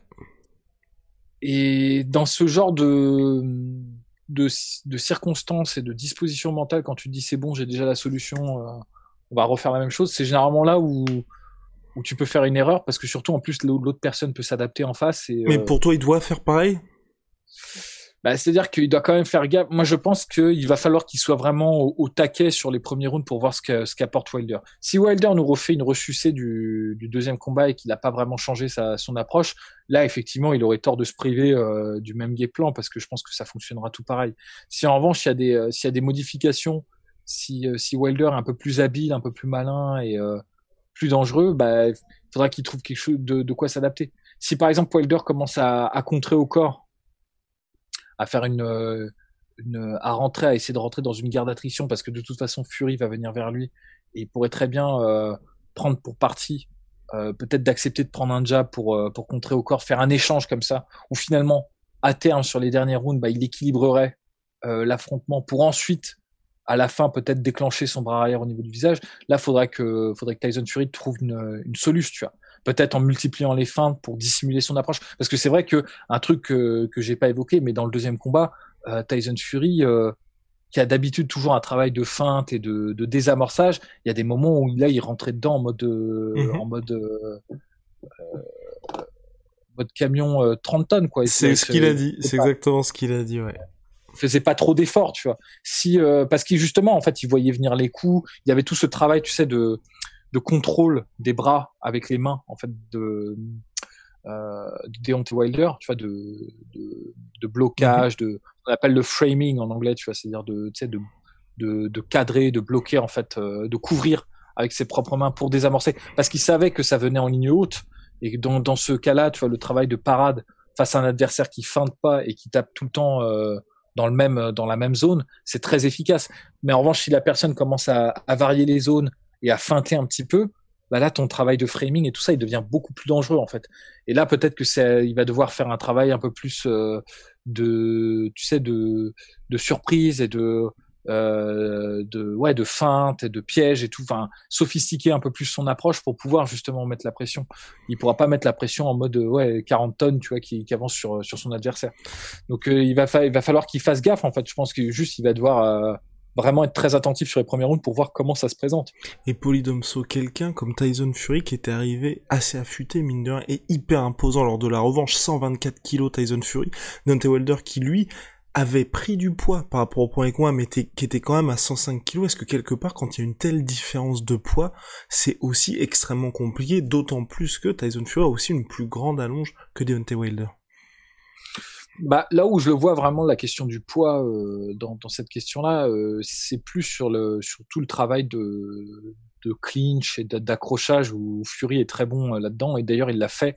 Et dans ce genre de, de, de circonstances et de dispositions mentales, quand tu te dis c'est bon, j'ai déjà la solution, euh, on va refaire la même chose, c'est généralement là où, où tu peux faire une erreur parce que surtout en plus l'au- l'autre personne peut s'adapter en face. Et, Mais euh, pour toi, il doit faire pareil? Bah, c'est-à-dire qu'il doit quand même faire gaffe. Moi, je pense qu'il va falloir qu'il soit vraiment au, au taquet sur les premiers rounds pour voir ce que- ce qu'apporte Wilder. Si Wilder nous refait une ressucée du, du deuxième combat et qu'il n'a pas vraiment changé sa, son approche, là, effectivement, il aurait tort de se priver euh, du même game plan parce que je pense que ça fonctionnera tout pareil. Si en revanche, il y a des, euh, s'il y a des modifications, si, euh, si Wilder est un peu plus habile, un peu plus malin et euh, plus dangereux, bah, il faudra qu'il trouve quelque chose de, quoi s'adapter. si par exemple Wilder commence à, à contrer au corps, à faire une, une, à rentrer, à essayer de rentrer dans une guerre d'attrition, parce que de toute façon Fury va venir vers lui et il pourrait très bien euh, prendre pour partie, euh, peut-être d'accepter de prendre un jab pour euh, pour contrer au corps, faire un échange comme ça, où finalement à terme sur les derniers rounds, bah, il équilibrerait l'affrontement pour ensuite à la fin peut-être déclencher son bras arrière au niveau du visage. Là, faudrait que faudrait que Tyson Fury trouve une, une solution, tu vois peut-être en multipliant les feintes pour dissimuler son approche. Parce que c'est vrai que un truc que, que j'ai pas évoqué, mais dans le deuxième combat, euh, Tyson Fury, euh, qui a d'habitude toujours un travail de feinte et de, de, désamorçage, il y a des moments où là il rentrait dedans en mode euh, mhm. en mode mode camion 30 tonnes quoi. C'est ce qu'il a dit, c'est exactement ce qu'il a dit, ouais faisait pas trop d'efforts, tu vois. Si parce qu'il justement en fait, il voyait venir les coups, il y avait tout ce travail, tu sais de de contrôle des bras avec les mains en fait de euh, de Deontay Wilder, tu vois, de, de, de blocage, de, on appelle le framing en anglais, tu vois, c'est-à-dire de, de, de, cadrer, de bloquer, en fait, euh, de couvrir avec ses propres mains pour désamorcer, parce qu'il savait que ça venait en ligne haute, et dans, dans ce cas-là, tu vois, le travail de parade face à un adversaire qui feinte pas et qui tape tout le temps euh, dans le même dans la même zone, c'est très efficace. Mais en revanche, si la personne commence à, à varier les zones et à feinter un petit peu, bah là ton travail de framing et tout ça il devient beaucoup plus dangereux en fait et là peut-être que c'est il va devoir faire un travail un peu plus euh, de tu sais de de surprise et de euh, de ouais de feinte et de piège et tout enfin sophistiquer un peu plus son approche pour pouvoir justement mettre la pression. Il pourra pas mettre la pression en mode ouais 40 tonnes tu vois qui, qui avance sur sur son adversaire. Donc euh, il va il va falloir qu'il fasse gaffe en fait. Je pense que juste il va devoir euh, vraiment être très attentif sur les premiers rounds pour voir comment ça se présente. Et Polydomso, quelqu'un comme Tyson Fury qui était arrivé assez affûté, mine de rien, et hyper imposant lors de la revanche, 124 kilos Tyson Fury, Dante Wilder qui lui avait pris du poids par rapport au point avec moi, mais qui était quand même à 105 kilos. Est-ce que quelque part, quand il y a une telle différence de poids, c'est aussi extrêmement compliqué, d'autant plus que Tyson Fury a aussi une plus grande allonge que Deontay Wilder? Bah, là où je le vois vraiment la question du poids euh, dans, cette question-là, euh, c'est plus sur tout le travail de, clinch et d'accrochage où Fury est très bon euh, là-dedans et d'ailleurs il l'a fait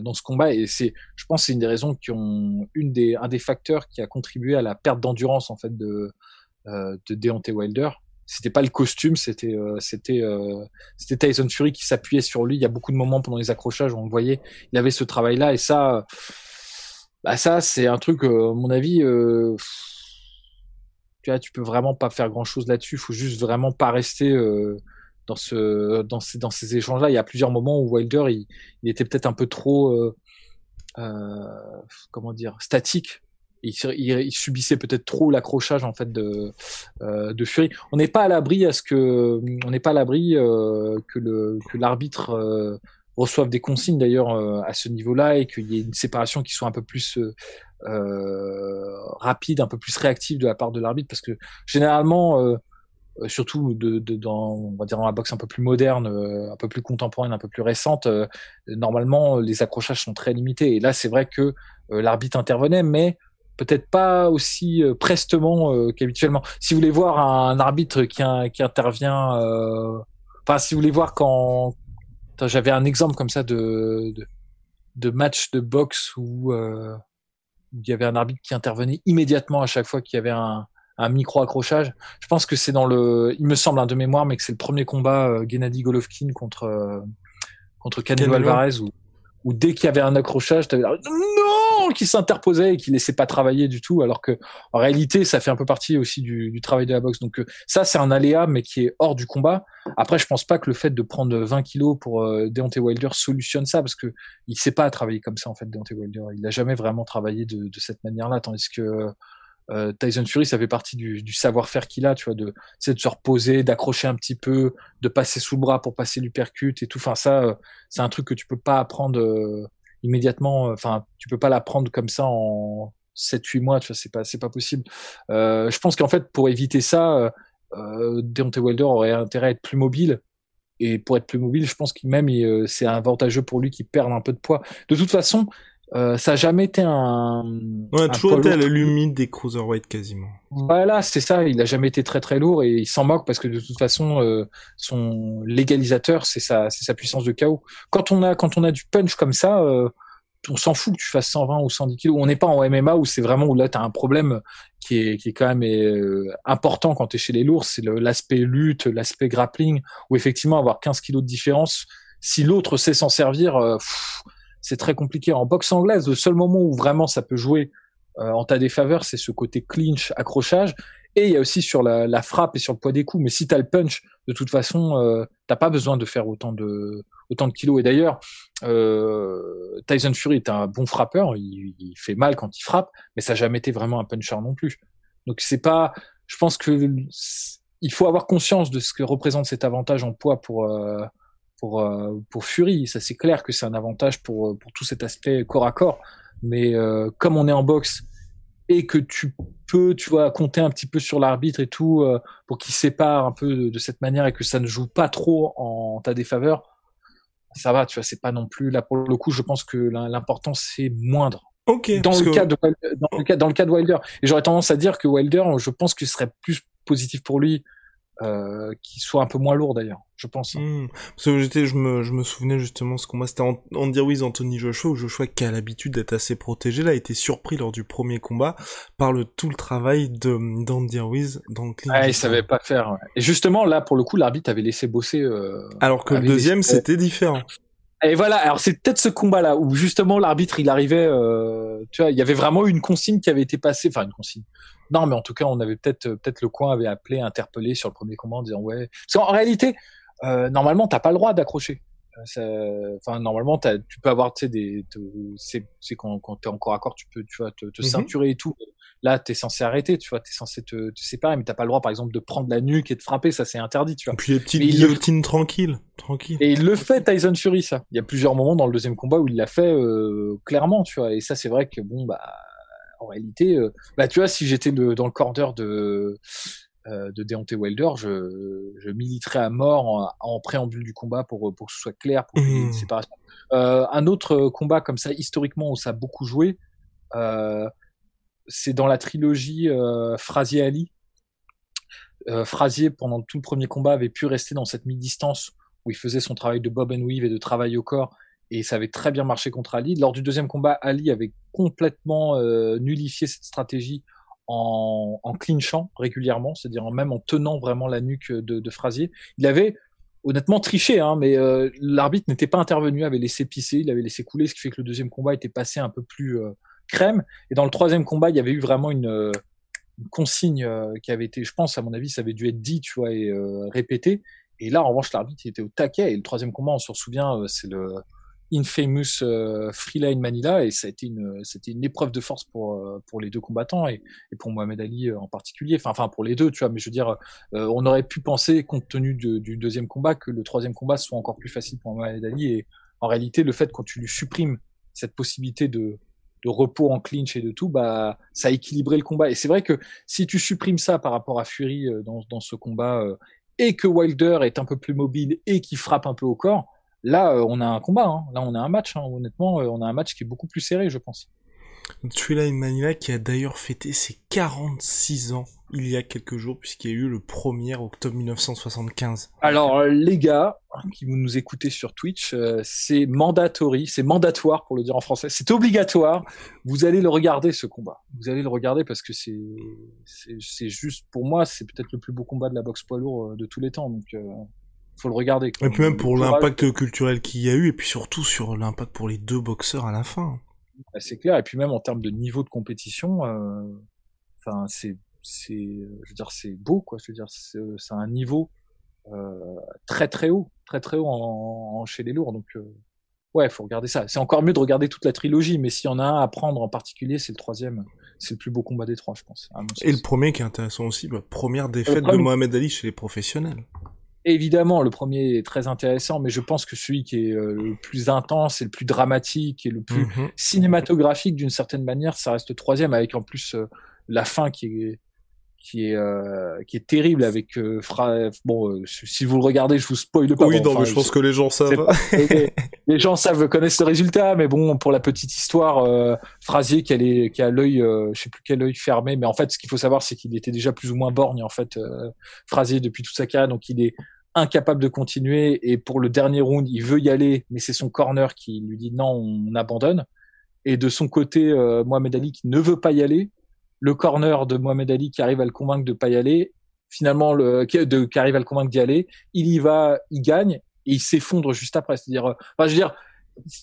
dans ce combat et c'est je pense c'est une des raisons qui ont une des un des facteurs qui a contribué à la perte d'endurance en fait de euh, de Deontay Wilder. C'était pas le costume, c'était c'était c'était Tyson Fury qui s'appuyait sur lui. Il y a beaucoup de moments pendant les accrochages où on le voyait, il avait ce travail-là et ça bah ça, c'est un truc, euh, à mon avis, euh, tu vois, tu peux vraiment pas faire grand chose là-dessus. Il faut juste vraiment pas rester euh, dans ce, dans ces, dans ces échanges-là. Il y a plusieurs moments où Wilder, il, était peut-être un peu trop, euh, euh comment dire, statique. Il, subissait peut-être trop l'accrochage en fait de de Fury. On n'est pas à l'abri à ce que, on n'est pas à l'abri que l'arbitre reçoivent des consignes d'ailleurs euh, à ce niveau-là et qu'il y ait une séparation qui soit un peu plus euh, euh, rapide, un peu plus réactive de la part de l'arbitre, parce que généralement, euh, surtout de, de, dans, on va dire dans la boxe un peu plus moderne, un peu plus contemporaine, un peu plus récente, normalement les accrochages sont très limités. Et là, c'est vrai que l'arbitre intervenait, mais peut-être pas aussi prestement qu'habituellement. Si vous voulez voir un arbitre qui, intervient, enfin si vous voulez voir quand j'avais un exemple comme ça de, match de boxe où euh, il y avait un arbitre qui intervenait immédiatement à chaque fois qu'il y avait un, un micro accrochage. Je pense que c'est dans le, il me semble un de mémoire, mais que c'est le premier combat euh, Gennady Golovkin contre euh, contre Canelo, Alvarez où, où dès qu'il y avait un accrochage, t'avais non qui s'interposait et qui laissait pas travailler du tout, alors que en réalité, ça fait un peu partie aussi du, du travail de la boxe. Donc euh, ça, c'est un aléa, mais qui est hors du combat. Après, je pense pas que le fait de prendre 20 kilos pour euh, Deontay Wilder solutionne ça, parce que il sait pas travailler comme ça en fait, Deontay Wilder. Il a jamais vraiment travaillé de, de cette manière-là, tandis que euh, Tyson Fury, ça fait partie du, du savoir-faire qu'il a, tu vois, de, de se reposer, d'accrocher un petit peu, de passer sous le bras pour passer l'uppercut et tout. Enfin, ça, euh, c'est un truc que tu peux pas apprendre euh, immédiatement. Enfin, tu peux pas l'apprendre comme ça en 7-8 mois, tu vois, c'est pas, c'est pas possible. je pense qu'en fait, pour éviter ça, euh, Deontay Wilder aurait intérêt à être plus mobile. Et pour être plus mobile, je pense qu'il même c'est avantageux pour lui qu'il perde un peu de poids. De toute façon, euh, ça a jamais été un. On a toujours été à la limite des cruiserweight quasiment. Voilà, c'est ça. Il a jamais été très très lourd et il s'en moque parce que de toute façon, euh, son légalisateur, c'est sa, c'est sa puissance de chaos. Quand on a, quand on a du punch comme ça, euh, on s'en fout que tu fasses 120 ou 110 kilos. On n'est pas en MMA où c'est vraiment où là tu as un problème qui est, qui est quand même euh, important quand tu es chez les lourds, c'est l'aspect lutte, l'aspect grappling, où effectivement avoir 15 kilos de différence, si l'autre sait s'en servir, euh, c'est très compliqué. En boxe anglaise, le seul moment où vraiment ça peut jouer euh, en ta défaveur, c'est ce côté clinch, accrochage. Et il y a aussi sur la, frappe et sur le poids des coups. Mais si tu as le punch, de toute façon, euh, t'as pas besoin de faire autant de autant de kilos. Et d'ailleurs, euh, Tyson Fury est un bon frappeur. Il, il, fait mal quand il frappe, mais ça n'a jamais été vraiment un puncher non plus. Donc c'est pas. Je pense que il faut avoir conscience de ce que représente cet avantage en poids pour euh, pour euh, pour Fury. Ça c'est clair que c'est un avantage pour pour tout cet aspect corps à corps. Mais euh, comme on est en boxe et que tu peux, tu vois, compter un petit peu sur l'arbitre et tout euh, pour qu'il sépare un peu de, cette manière et que ça ne joue pas trop en ta défaveur, ça va, tu vois, c'est pas non plus là pour le coup. Je pense que l'important c'est moindre. Ok. Dans le, cas de, dans, le cas, dans le cas de Wilder, et j'aurais tendance à dire que Wilder, je pense que ce serait plus positif pour lui euh, qui soit un peu moins lourd d'ailleurs, je pense. Mmh. Parce que j'étais, je me, je me souvenais justement ce combat, c'était Andy Ruiz, Anthony Joshua, où Joshua qui a l'habitude d'être assez protégé, là, a été surpris lors du premier combat par le tout le travail de d'Andy Ruiz dans le clinch. Ah, il savait pas faire. Ouais. Et justement, là, pour le coup, l'arbitre avait laissé bosser. Euh, Alors que le deuxième, c'était différent. Et voilà, alors c'est peut-être ce combat-là où justement l'arbitre il arrivait, euh, tu vois, il y avait vraiment une consigne qui avait été passée, enfin une consigne, non, mais en tout cas, on avait peut-être peut-être le coin avait appelé, interpellé sur le premier commande en disant ouais. Parce qu'en réalité, euh, normalement, t'as pas le droit d'accrocher. Euh, enfin, normalement, tu peux avoir, tu sais, des, c'est quand, quand t'es encore accord, tu peux, tu vois, te, te mhm. ceinturer et tout. Là, t'es censé arrêter, tu vois, t'es censé te, te séparer, mais t'as pas le droit, par exemple, de prendre la nuque et de frapper, ça c'est interdit, tu vois. Et puis les petites guillotines tranquilles, tranquille. Et il le fait Tyson Fury, ça. Il y a plusieurs moments dans le deuxième combat où il l'a fait euh, clairement, tu vois. Et ça, c'est vrai que bon, bah, en réalité, euh, bah, tu vois, si j'étais dans le corner de, euh, de Deontay Wilder, je, je militerais à mort en, préambule du combat pour, pour que ce soit clair, pour une mmh. séparation. Euh, un autre combat comme ça, historiquement, où ça a beaucoup joué, euh, c'est dans la trilogie euh, Frazier-Ali. Frazier, pendant tout le premier combat, avait pu rester dans cette mi-distance où il faisait son travail de bob and weave et de travail au corps et ça avait très bien marché contre Ali. Lors du deuxième combat, Ali avait complètement euh, nullifié cette stratégie en, en clinchant régulièrement, c'est-à-dire même en tenant vraiment la nuque de, de Frazier. Il avait honnêtement triché, hein, mais euh, l'arbitre n'était pas intervenu, avait laissé pisser, il avait laissé couler, ce qui fait que le deuxième combat était passé un peu plus euh, crème. Et dans le troisième combat, il y avait eu vraiment une, une consigne qui avait été, je pense, à mon avis, ça avait dû être dit, tu vois, et répété. Et là, en revanche, l'arbitre était au taquet. Et le troisième combat, on s'en souvient, c'est le Infamous euh, Freeline Manila et ça a été une c'était une épreuve de force pour euh, pour les deux combattants et, et pour Mohamed Ali euh, en particulier. Enfin enfin pour les deux tu vois mais je veux dire euh, on aurait pu penser compte tenu du deuxième combat que le troisième combat soit encore plus facile pour Mohamed Ali et en réalité le fait quand tu lui supprimes cette possibilité de de repos en clinch et de tout bah ça a équilibré le combat. Et c'est vrai que si tu supprimes ça par rapport à Fury dans dans ce combat et que Wilder est un peu plus mobile et qui frappe un peu au corps Là, euh, on a un combat. Hein. Là, on a un match. Hein. Honnêtement, euh, on a un match qui est beaucoup plus serré, je pense. Tuela Manila qui a d'ailleurs fêté ses 46 ans il y a quelques jours puisqu'il y a eu le 1er octobre 1975. Alors euh, les gars qui vous nous écoutez sur Twitch, c'est mandatory, c'est mandatoire pour le dire en français, c'est obligatoire. Vous allez le regarder ce combat. Vous allez le regarder parce que c'est c'est juste pour moi c'est peut-être le plus beau combat de la boxe poids lourd de tous les temps. Donc faut le regarder. Et puis même pour l'impact culturel qu'il y a eu, et puis surtout sur l'impact pour les deux boxeurs à la fin. Bah, c'est clair, et puis même en termes de niveau de compétition, euh, enfin c'est c'est je veux dire c'est beau quoi, je veux dire c'est un niveau euh, très très haut, très très haut en, en chez les lourds, donc euh, ouais, faut regarder ça. C'est encore mieux de regarder toute la trilogie, mais s'il y en a un à prendre en particulier, c'est le troisième. C'est le plus beau combat des trois, je pense. Et le premier qui est intéressant aussi, bah, première défaite de Mohamed Ali chez les professionnels. Évidemment, le premier est très intéressant, mais je pense que celui qui est euh, le plus intense et le plus dramatique et le plus mhm. cinématographique d'une certaine manière, ça reste le troisième, avec en plus euh, la fin qui est qui est euh, qui est terrible avec euh, Fra... bon euh, si vous le regardez je vous spoil pas oui non mais je pense que les gens savent les, gens savent connaissent le résultat mais bon pour la petite histoire euh, Frasier qui a les, qui a l'œil je sais plus quel œil fermé mais en fait ce qu'il faut savoir c'est qu'il était déjà plus ou moins borgne en fait Frasier depuis toute sa carrière donc il est incapable de continuer et pour le dernier round il veut y aller mais c'est son corner qui lui dit non on abandonne et de son côté, euh, Mohamed Ali qui ne veut pas y aller, le corner de Mohamed Ali qui arrive à le convaincre de pas y aller, finalement le qui, de, qui arrive à le convaincre d'y aller, il y va, il gagne et il s'effondre juste après. C'est-à-dire, euh, enfin, je veux dire,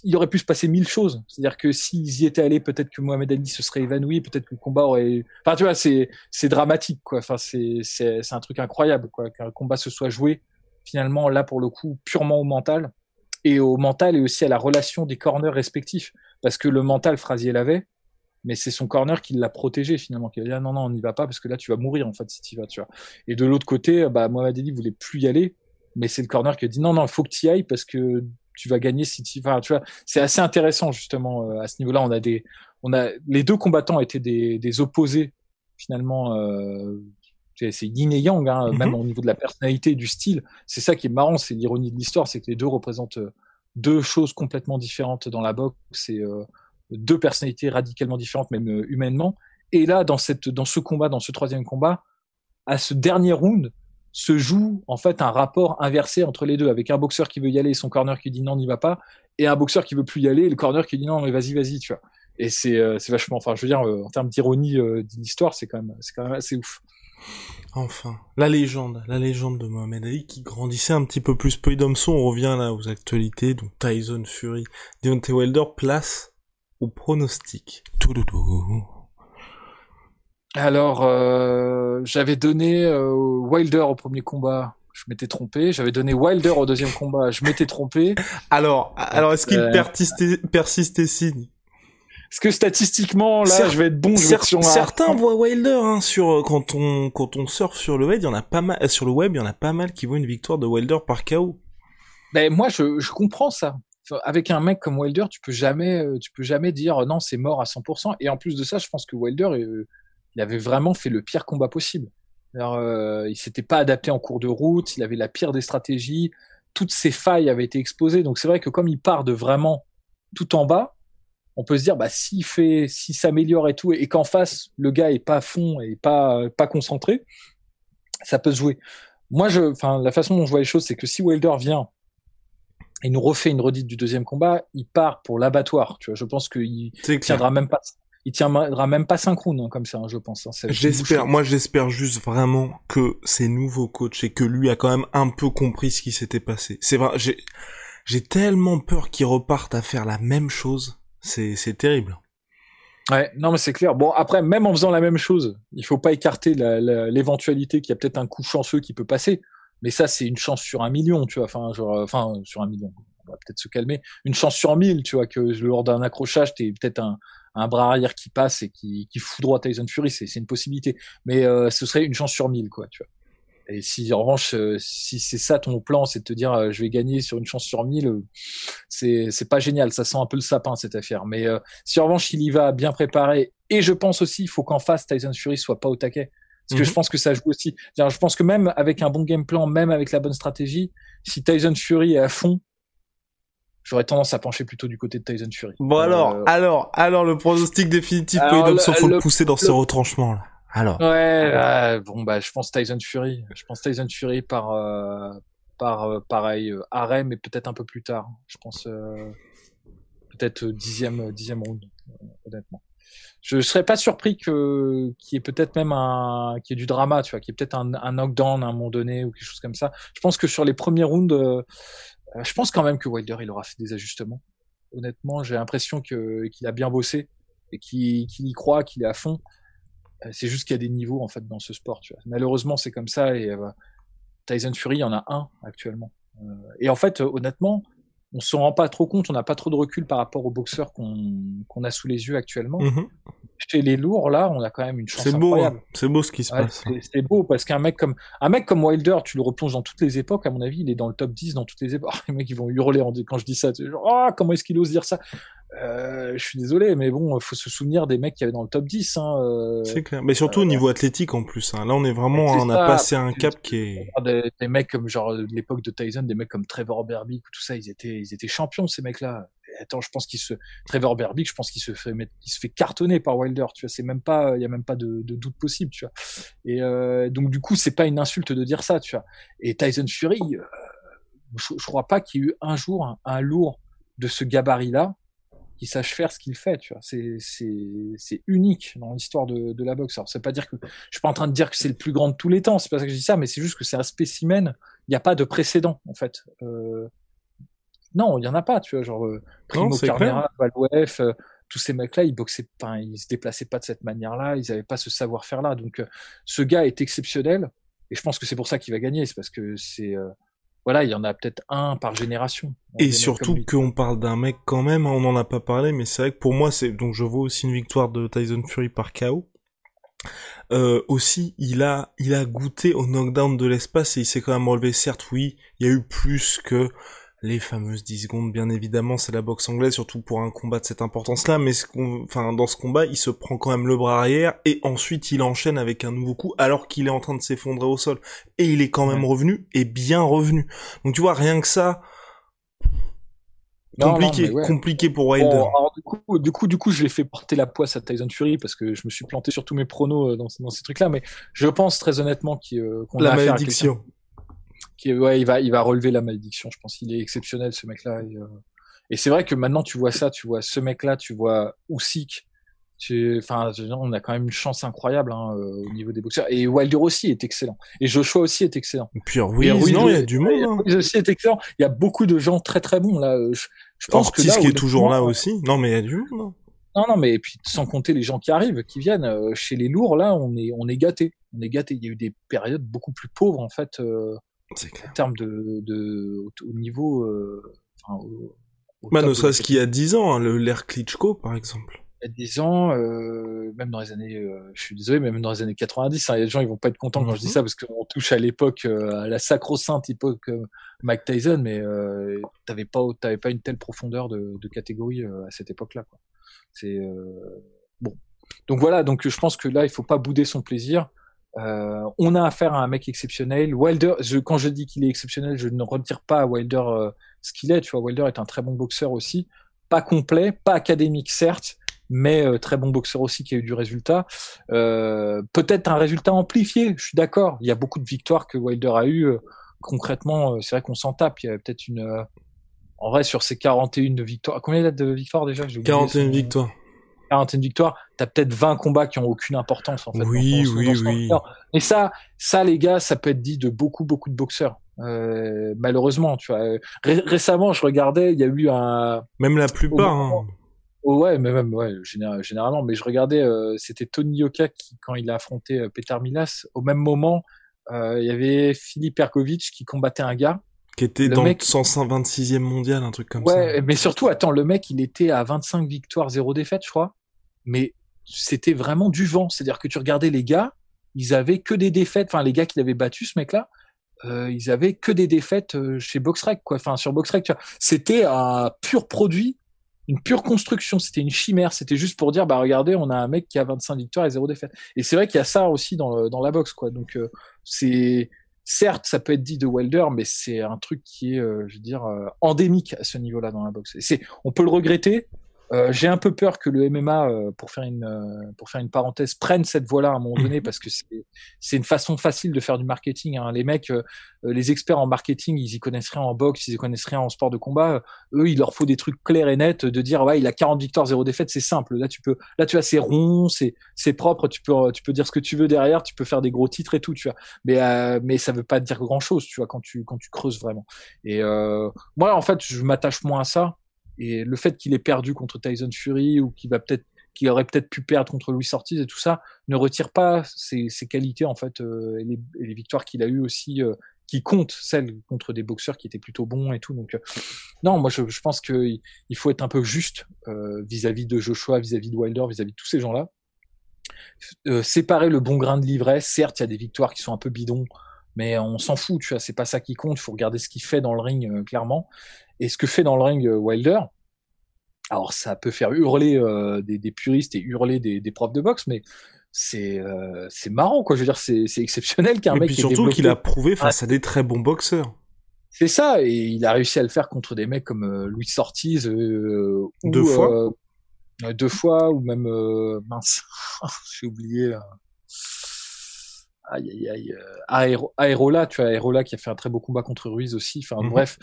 il aurait pu se passer mille choses. C'est-à-dire que s'ils y étaient allés, peut-être que Mohamed Ali se serait évanoui, peut-être que le combat aurait. Enfin, tu vois, c'est c'est dramatique, quoi. Enfin, c'est c'est c'est un truc incroyable, quoi, qu'un combat se soit joué finalement là pour le coup purement au mental. Et au mental et aussi à la relation des corners respectifs, parce que le mental, Frazier l'avait, mais c'est son corner qui l'a protégé finalement, qui a dit ah, non non on n'y va pas parce que là tu vas mourir en fait si tu vas, tu vois. Et de l'autre côté, bah Mohamed Ali voulait plus y aller, mais c'est le corner qui a dit non non il faut que tu y ailles parce que tu vas gagner si tu enfin, tu vois c'est assez intéressant justement euh, à ce niveau-là. On a des on a les deux combattants étaient des, des opposés finalement euh, c'est yin et yang hein, même au niveau de la personnalité et du style c'est ça qui est marrant c'est l'ironie de l'histoire c'est que les deux représentent euh, deux choses complètement différentes dans la boxe c'est euh, deux personnalités radicalement différentes même euh, humainement et là dans cette dans ce combat dans ce troisième combat à ce dernier round se joue en fait un rapport inversé entre les deux, avec un boxeur qui veut y aller, son corner qui dit non, n'y va pas, et un boxeur qui veut plus y aller, et le corner qui dit non, mais vas-y, vas-y, tu vois. Et c'est euh, vachement, enfin, je veux dire, en termes d'ironie de l'histoire, c'est quand même c'est quand même assez ouf. Enfin, la légende, la légende de Mohamed Ali qui grandissait un petit peu plus. Peu on revient là aux actualités, donc Tyson Fury, Deontay Wilder, place au pronostic. Tout, tout, tout. Alors, euh, j'avais donné euh, Wilder au premier combat, je m'étais trompé. J'avais donné Wilder au deuxième combat, je m'étais trompé. Alors, alors est-ce qu'il euh, persiste, persiste et signe Est-ce que statistiquement, là, je vais être bon Certains voient Wilder hein, sur euh, quand on quand on surfe sur le web, il y en a pas mal euh, sur le web, il y en a pas mal qui voient une victoire de Wilder par KO. Ben moi, je, je comprends ça. Avec un mec comme Wilder, tu peux jamais tu peux jamais dire non, c'est mort à 100%. Et en plus de ça, je pense que Wilder il avait vraiment fait le pire combat possible. Alors, euh, il s'était pas adapté en cours de route, il avait la pire des stratégies, toutes ses failles avaient été exposées. Donc c'est vrai que comme il part de vraiment tout en bas, on peut se dire bah s'il fait, s'il s'améliore et tout, et qu'en face le gars est pas à fond et pas pas concentré, ça peut se jouer. Moi, je, enfin la façon dont je vois les choses, c'est que si Wilder vient et nous refait une redite du deuxième combat, il part pour l'abattoir. Tu vois, je pense qu'il tiendra même pas il tiendra même pas synchrone hein, comme ça, hein, je pense. Hein, j'espère, moi j'espère juste vraiment que ces nouveaux coachs et que lui a quand même un peu compris ce qui s'était passé. C'est vrai, j'ai, j'ai tellement peur qu'il reparte à faire la même chose. C'est, terrible. Ouais, non mais c'est clair. Bon après, même en faisant la même chose, il faut pas écarter l'éventualité qu'il y a peut-être un coup chanceux qui peut passer. Mais ça, c'est une chance sur un million, tu vois. Enfin, enfin, sur un million. On va peut-être se calmer. Une chance sur mille, tu vois, que lors d'un accrochage, t'es peut-être un, bras arrière qui passe et qui, qui foudroie Tyson Fury, c'est une possibilité. Mais euh, ce serait une chance sur mille, quoi, tu vois. Et si en revanche, euh, si c'est ça ton plan, c'est de te dire euh, je vais gagner sur une chance sur mille, c'est c'est pas génial. Ça sent un peu le sapin cette affaire. Mais si en revanche il y va bien préparé, et je pense aussi il faut qu'en face Tyson Fury soit pas au taquet. Parce que je mhm. pense que ça joue aussi. Je pense que même avec un bon game plan, même avec la bonne stratégie, si Tyson Fury est à fond, j'aurais tendance à pencher plutôt du côté de Tyson Fury. Bon alors, euh, alors, alors le pronostic définitif pour il faut le, pousser dans ce retranchement là. Alors. Ouais, bon bah je pense Tyson Fury. Je pense Tyson Fury par euh, par euh, pareil euh, arrêt mais peut-être un peu plus tard. Je pense peut-être dixième dixième round honnêtement. Je serais pas surpris que qu'il y ait peut-être même un qu'il y du drama, tu vois, qu'il y ait peut-être un, un knockdown à un moment donné ou quelque chose comme ça. Je pense que sur les premiers rounds euh, je pense quand même que Wilder il aura fait des ajustements. Honnêtement, j'ai l'impression que qu'il a bien bossé et qu'il y croit, qu'il est à fond. Euh, c'est juste qu'il y a des niveaux en fait dans ce sport. Tu vois. Malheureusement, c'est comme ça. Et euh, Tyson Fury, il y en a un actuellement. et en fait, honnêtement, on se rend pas trop compte, on n'a pas trop de recul par rapport aux boxeurs qu'on a sous les yeux actuellement. Mm-hmm. Chez les lourds, là, on a quand même une chance C'est beau, hein. c'est beau ce qui se passe. C'est beau parce qu'un mec comme un mec comme Wilder, tu le replonges dans toutes les époques. À mon avis, il est dans le top 10 dans toutes les époques. les mecs, ils vont hurler quand je dis ça. Genre, ah, comment est-ce qu'il ose dire ça? Euh, Je suis désolé, mais bon, faut se souvenir des mecs qui avaient dans le top 10. Hein, euh, c'est clair. Mais surtout au niveau athlétique en plus. Hein. Là, on est vraiment, on a passé un cap qui est. Des, des mecs comme genre l'époque de Tyson, des mecs comme Trevor Berbick, tout ça, ils étaient, ils étaient champions ces mecs-là attends, je pense qu'il se Trevor Berbick, je pense qu'il se fait il se fait cartonner par Wilder, tu vois, c'est même pas il y a même pas de, de, doute possible, tu vois. Et euh, donc du coup, c'est pas une insulte de dire ça, tu vois. Et Tyson Fury, euh, je, je, crois pas qu'il y ait eu un jour un, lourd de ce gabarit-là qui sache faire ce qu'il fait, tu vois. C'est, c'est, c'est unique dans l'histoire de, de la boxe. Alors, c'est pas dire que, je suis pas en train de dire que c'est le plus grand de tous les temps, c'est pas ça que je dis ça, mais c'est juste que c'est un spécimen. Il n'y a pas de précédent, en fait. Euh, non, il y en a pas, tu vois, genre, euh, Primo Carnera, Valouef, euh, tous ces mecs-là, ils boxaient, enfin, ils se déplaçaient pas de cette manière-là, ils avaient pas ce savoir-faire-là. Donc, euh, ce gars est exceptionnel, et je pense que c'est pour ça qu'il va gagner, c'est parce que c'est, euh, voilà, il y en a peut-être un par génération. Et surtout qu'on parle d'un mec quand même, hein, on n'en a pas parlé, mais c'est vrai que pour moi, c'est donc je vois aussi une victoire de Tyson Fury par KO. Euh, aussi, il a, il a goûté au knockdown de l'espace et il s'est quand même relevé. Certes, oui, il y a eu plus que les fameuses 10 secondes, bien évidemment, c'est la boxe anglaise, surtout pour un combat de cette importance-là, mais ce enfin, dans ce combat, il se prend quand même le bras arrière, et ensuite il enchaîne avec un nouveau coup, alors qu'il est en train de s'effondrer au sol. Et il est quand même revenu, et bien revenu. Donc tu vois, rien que ça, compliqué, compliqué pour Wilder. du, coup, du coup, du coup, je l'ai fait porter la poisse à Tyson Fury parce que je me suis planté sur tous mes pronos euh, dans, dans ces trucs-là, mais je pense très honnêtement euh, qu'on la malédiction ouais, il va, il va relever la malédiction. Je pense qu'il est exceptionnel ce mec-là. Et, euh, et c'est vrai que maintenant tu vois ça, tu vois ce mec-là, tu vois Usyk. Tu, enfin, on a quand même une chance incroyable hein, euh, au niveau des boxeurs. Et Wilder aussi est excellent. Et Joshua aussi est excellent. Et puis oui, non, il y a du monde. Hein. aussi est excellent. Il y a beaucoup de gens très très bons là. Je, je pense Ortiz que là, qui est toujours là aussi. Non, mais il y a du monde. Hein. Non, non, mais puis sans compter les gens qui arrivent, qui viennent euh, chez les lourds, là, on est, on est gâté. On est gâté. Il y a eu des périodes beaucoup plus pauvres en fait. Euh, en termes de, de au, niveau euh, enfin, au, bah, ne serait-ce qu'il y a 10 ans, hein, le l'ère Klitschko par exemple. Il y a 10 ans, euh, même dans les années, euh, je suis désolé, mais même dans les années 90, hein, il y a des gens ils vont pas être contents quand je dis mhm. ça parce qu'on touche à l'époque, euh, à la sacro-sainte époque Mike Tyson, mais euh, t'avais pas, t'avais pas une telle profondeur de, de catégorie à cette époque-là. C'est bon. Donc voilà, donc je pense que là il faut pas bouder son plaisir. Euh, on a affaire à un mec exceptionnel. Wilder, je, quand je dis qu'il est exceptionnel, je ne retire pas à Wilder euh, ce qu'il est. Tu vois, Wilder est un très bon boxeur aussi, pas complet, pas académique certes, mais euh, très bon boxeur aussi qui a eu du résultat. Peut-être un résultat amplifié. Je suis d'accord. Il y a beaucoup de victoires que Wilder a eu. concrètement, c'est vrai qu'on s'en tape. Il y a peut-être une en vrai, sur ces 41 de victoires, combien il a de victoires déjà? 41 victoires. 41 victoires, t'as peut-être 20 combats qui ont aucune importance en fait. Oui, oui, oui. Et ça, ça les gars, ça peut être dit de beaucoup, beaucoup de boxeurs. Euh, malheureusement, tu vois. récemment, je regardais, il y a eu un. Même la plupart. Hein. ouais, mais même ouais, généralement. Mais je regardais, euh, c'était Tony Yoka qui, quand il a affronté euh, Peter Milas, au même moment, euh, il y avait Philippe Perkovic qui combattait un gars. Qui était dans le 126e mondial, un truc comme ça. Ouais, mais surtout, attends, le mec, il était à 25 victoires, 0 défaites, je crois mais c'était vraiment du vent. C'est-à-dire que tu regardais les gars, ils avaient que des défaites. Enfin, les gars qui l'avaient battu, ce mec-là, euh, ils avaient que des défaites euh, chez Boxrec, quoi. Enfin, sur Boxrec, tu vois. C'était un pur produit, une pure construction. C'était une chimère. C'était juste pour dire, bah regardez, on a un mec qui a 25 victoires et zéro défaite. Et c'est vrai qu'il y a ça aussi dans, dans la boxe, quoi. Donc euh, c'est certes, ça peut être dit de Wilder, mais c'est un truc qui est, euh, je veux dire, endémique à ce niveau-là dans la boxe. C'est, on peut le regretter, euh, j'ai un peu peur que le MMA, euh, pour faire une euh, pour faire une parenthèse, prenne cette voie-là à un moment donné parce que c'est c'est une façon facile de faire du marketing. Hein. Les mecs, les experts en marketing, ils y connaissent rien en boxe, ils y connaissent rien en sport de combat. eux, il leur faut des trucs clairs et nets de dire ouais, il a 40 victoires, 0 défaites, c'est simple. Là, tu peux, là, tu vois, c'est rond, c'est c'est propre. Tu peux tu peux dire ce que tu veux derrière, tu peux faire des gros titres et tout, tu vois. Mais mais ça veut pas dire grand chose, tu vois, quand tu quand tu creuses vraiment. Et moi, en fait, je m'attache moins à ça et le fait qu'il ait perdu contre Tyson Fury ou qu'il va peut-être qu'il aurait peut-être pu perdre contre Louis Ortiz et tout ça ne retire pas ses, ses qualités en fait euh, et, les, et, les, victoires qu'il a eues aussi euh, qui comptent celles contre des boxeurs qui étaient plutôt bons et tout donc euh, non moi je, je pense que il faut être un peu juste vis-à-vis de Joshua vis-à-vis de Wilder vis-à-vis de tous ces gens là séparer le bon grain de livret certes il y a des victoires qui sont un peu bidons mais on s'en fout, tu vois, c'est pas ça qui compte, il faut regarder ce qu'il fait dans le ring clairement. Et ce que fait dans le ring euh, Wilder, alors ça peut faire hurler euh, des, des, puristes et hurler des, des profs de boxe, mais c'est euh, c'est marrant quoi. Je veux dire, c'est exceptionnel qu'un mec. Et puis surtout qu'il a prouvé face à des très bons boxeurs. C'est ça, et il a réussi à le faire contre des mecs comme euh, Louis Ortiz. Euh, deux fois. deux fois, ou même mince, j'ai oublié aïe aïe aïe euh, Aérola tu vois Aérola qui a fait un très beau combat contre Ruiz aussi enfin mhm. bref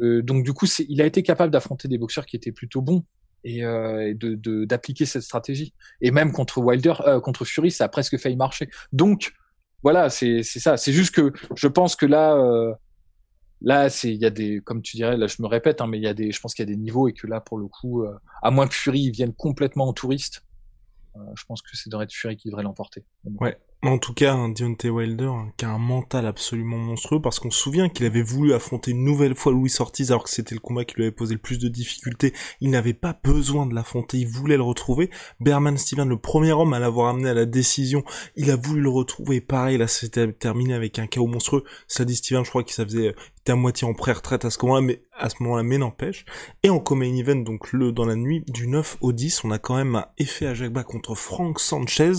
euh, donc du coup il a été capable d'affronter des boxeurs qui étaient plutôt bons et, euh, de d'appliquer cette stratégie. Et même contre Wilder, euh, contre Fury, ça a presque failli marcher. Donc voilà, c'est ça. C'est juste que je pense que là, euh, là, c'est il y a des, comme tu dirais, là je me répète, hein, mais il y a des, je pense qu'il y a des niveaux et que là pour le coup, euh, à moins que Fury vienne complètement en touriste, je pense que c'est devrait être Fury qui devrait l'emporter. Ouais. En tout cas, un Deontay Wilder hein, qui a un mental absolument monstrueux parce qu'on se souvient qu'il avait voulu affronter une nouvelle fois Louis Ortiz alors que c'était le combat qui lui avait posé le plus de difficultés. Il n'avait pas besoin de l'affronter, il voulait le retrouver. Berman Steven, le premier homme à l'avoir amené à la décision, il a voulu le retrouver. Pareil, là c'était terminé avec un chaos monstrueux. Ça dit Steven, je crois qu'il faisait était à moitié en pré-retraite à ce moment-là, mais à ce moment-là, mais n'empêche. Et en co event, donc le dans la nuit du 9 au 10, on a quand même un effet à Jacques contre Frank Sanchez.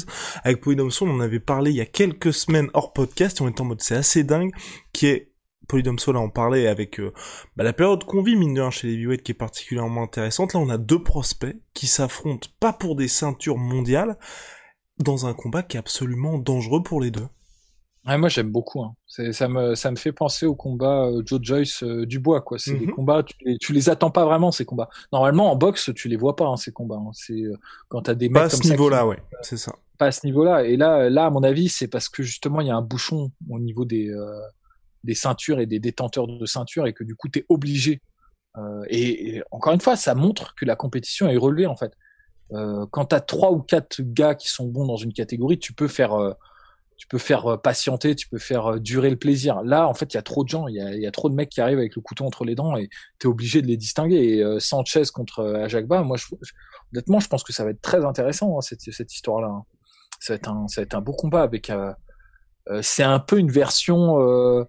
Avec Polydomson, on avait parlé il y a quelques semaines hors podcast, et on était en mode c'est assez dingue, qui est Polydomso là on parlait avec euh, bah, la période qu'on vit mine de rien chez les heavyweights qui est particulièrement intéressante. Là on a deux prospects qui s'affrontent pas pour des ceintures mondiales dans un combat qui est absolument dangereux pour les deux moi j'aime beaucoup. Hein. Ça me ça me fait penser au combat euh, Joe Joyce euh, Dubois quoi. C'est des mhm. combats tu les, tu les attends pas vraiment ces combats. Normalement en boxe tu les vois pas hein, ces combats. Hein. C'est euh, quand t'as des mecs pas ce niveau-là ouais c'est ça. Pas à ce niveau-là et là là à mon avis c'est parce que justement il y a un bouchon au niveau des des ceintures et des détenteurs de ceintures et que du coup t'es obligé. Et, et, encore une fois ça montre que la compétition est relevée en fait. quand t'as trois ou quatre gars qui sont bons dans une catégorie tu peux faire tu peux faire euh, patienter, tu peux faire euh, durer le plaisir. Là, en fait, il y a trop de gens, il y a, trop de mecs qui arrivent avec le couteau entre les dents et tu es obligé de les distinguer. Et euh, Sanchez contre Ajakba, moi, honnêtement, je pense que ça va être très intéressant, hein, cette, cette histoire-là. Hein. Ça, va être un, ça va être un beau combat avec. Euh, c'est un peu une version.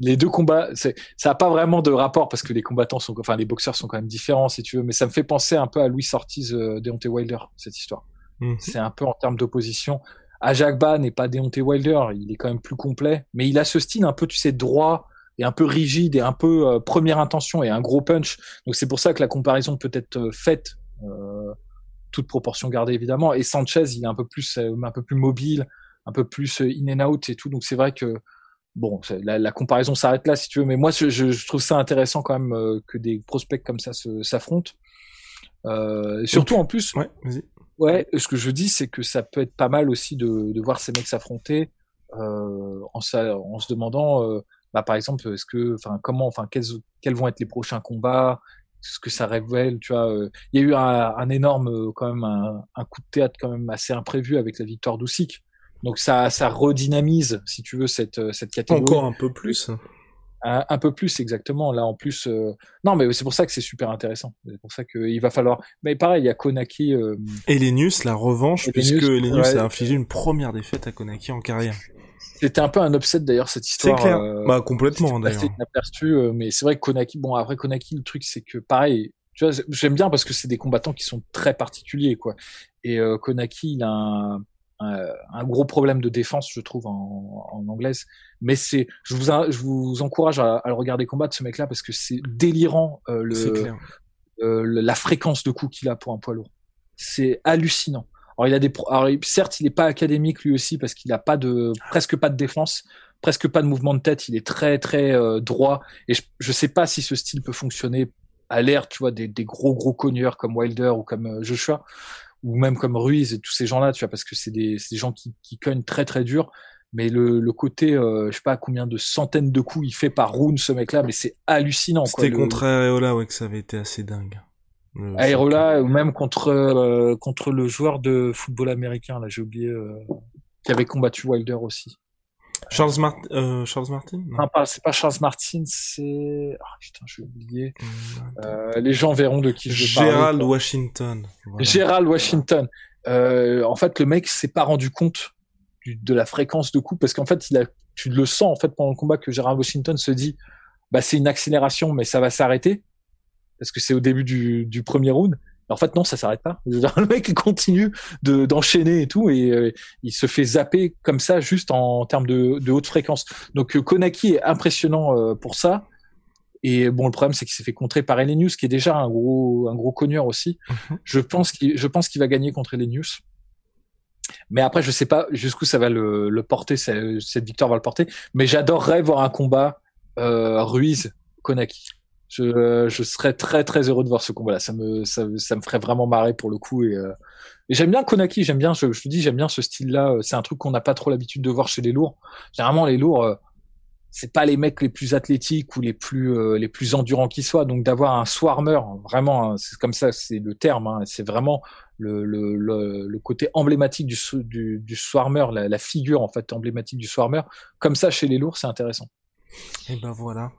les deux combats, ça n'a pas vraiment de rapport parce que les combattants sont, enfin, les boxeurs sont quand même différents, si tu veux, mais ça me fait penser un peu à Louis Ortiz, Deontay Wilder, cette histoire. Mmh. C'est un peu en termes d'opposition. Ajakba n'est pas Deontay Wilder, il est quand même plus complet, mais il a ce style un peu, tu sais, droit et un peu rigide et un peu euh, première intention et un gros punch. Donc c'est pour ça que la comparaison peut être euh, faite, euh, toute proportion gardée évidemment. Et Sanchez, il est un peu plus, un peu plus mobile, un peu plus in and out et tout. Donc c'est vrai que bon, la, la comparaison s'arrête là si tu veux, mais moi je, je trouve ça intéressant quand même que des prospects comme ça s'affrontent. surtout en plus, ouais, vas-y. Ouais, ce que je dis, c'est que ça peut être pas mal aussi de, de voir ces mecs s'affronter euh, en, en, se demandant, euh, bah, par exemple, est-ce que, enfin, comment, enfin, quels, quels vont être les prochains combats, ce que ça révèle, tu vois. Euh. Il y a eu un, un énorme, euh, quand même, un, un, coup de théâtre quand même assez imprévu avec la victoire d'Usyk. Donc ça, ça redynamise, si tu veux, cette, cette catégorie. Encore un peu plus. Un, peu plus exactement. Là en plus, euh... non mais c'est pour ça que c'est super intéressant. C'est pour ça qu'il va falloir. Mais pareil, il y a Konaki. Euh... Elenius, la revanche, puisque Elenius a infligé une première défaite à Konaki en carrière. C'était un peu un upset d'ailleurs cette histoire. C'est clair. Euh... Bah complètement d'ailleurs. inaperçu, euh, mais c'est vrai que Konaki. Bon après Konaki, le truc c'est que pareil. Tu vois, j'aime bien parce que c'est des combattants qui sont très particuliers quoi. Et euh, Konaki, il a un un, gros problème de défense, je trouve, en, en anglaise. Mais c'est, je vous, je vous encourage à, à le regarder combattre ce mec-là parce que c'est délirant euh, le, euh, la fréquence de coups qu'il a pour un poids lourd. C'est hallucinant. Alors il a des, alors, certes, il n'est pas académique lui aussi parce qu'il a pas de, presque pas de défense, presque pas de mouvement de tête. Il est très très euh, droit. Et je, je sais pas si ce style peut fonctionner à l'air, tu vois, des, des gros gros cogneurs comme Wilder ou comme euh, Joshua ou même comme Ruiz et tous ces gens-là, tu vois, parce que c'est des, des gens qui, qui cognent très très dur. Mais le, le côté, euh, je sais pas combien de centaines de coups il fait par round ce mec-là, mais c'est hallucinant. C'était contre Aerola, ouais, que ça avait été assez dingue. Aerola, ou même contre euh, contre le joueur de football américain, là, j'ai oublié, euh, qui avait combattu Wilder aussi. Charles, euh, Charles Martin Non, pas, c'est pas Charles Martin, c'est... Oh, putain, j'ai oublié. Euh, les gens verront de qui je parle. Gérald Washington. Voilà. Gérald Washington. Euh, en fait, le mec s'est pas rendu compte du, de la fréquence de coup parce qu'en fait, il a, tu le sens en fait pendant le combat que Gérald Washington se dit, bah c'est une accélération, mais ça va s'arrêter parce que c'est au début du, du premier round. En fait, non, ça s'arrête pas. Le mec continue de d'enchaîner et tout, et euh, il se fait zapper comme ça, juste en, termes de, de, haute fréquence. Donc euh, Konaki est impressionnant euh, pour ça. Et bon, le problème, c'est qu'il s'est fait contrer par Elenius, qui est déjà un gros un gros cogneur aussi. Mhm. Je pense qu'il je pense qu'il va gagner contre Elenius. Mais après, je sais pas jusqu'où ça va le, le porter, cette victoire va le porter. Mais j'adorerais voir un combat Ruiz Konaki. Je, je serais très très heureux de voir ce combat-là. Ça me, ça, me ferait vraiment marrer pour le coup. Et, euh, j'aime bien Konaki, j'aime bien, je, je te dis, j'aime bien ce style-là. C'est un truc qu'on n'a pas trop l'habitude de voir chez les lourds. Généralement, les lourds, euh, c'est pas les mecs les plus athlétiques ou les plus euh, les plus endurants qui soient. Donc d'avoir un swarmer, vraiment, hein, c'est comme ça, c'est le terme. Hein, c'est vraiment le, le, le, côté emblématique du, du, du swarmer, la, la, figure en fait emblématique du swarmer. Comme ça, chez les lourds, c'est intéressant. Et ben voilà.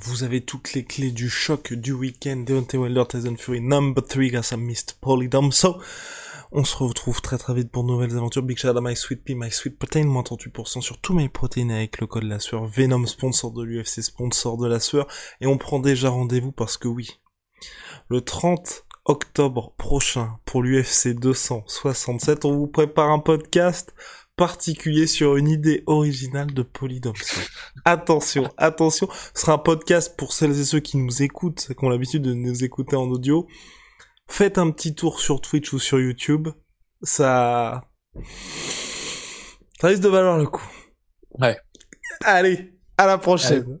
Vous avez toutes les clés du choc du week-end. Deontay Wilder, Tyson Fury, number 3 grâce à Mr. So On se retrouve très très vite pour de nouvelles aventures. Big shout out My Sweet Pea, My Sweet Protein, moins 38% sur tous mes protéines avec le code la sueur. Venom, sponsor de l'UFC, sponsor de la sueur. Et on prend déjà rendez-vous parce que oui, le 30 octobre prochain pour l'UFC 267, on vous prépare un podcast particulier sur une idée originale de Polydome. attention, attention, ce sera un podcast pour celles et ceux qui nous écoutent, qui ont l'habitude de nous écouter en audio. Faites un petit tour sur Twitch ou sur YouTube, ça... Ça risque de valoir le coup. Ouais. Allez, à la prochaine.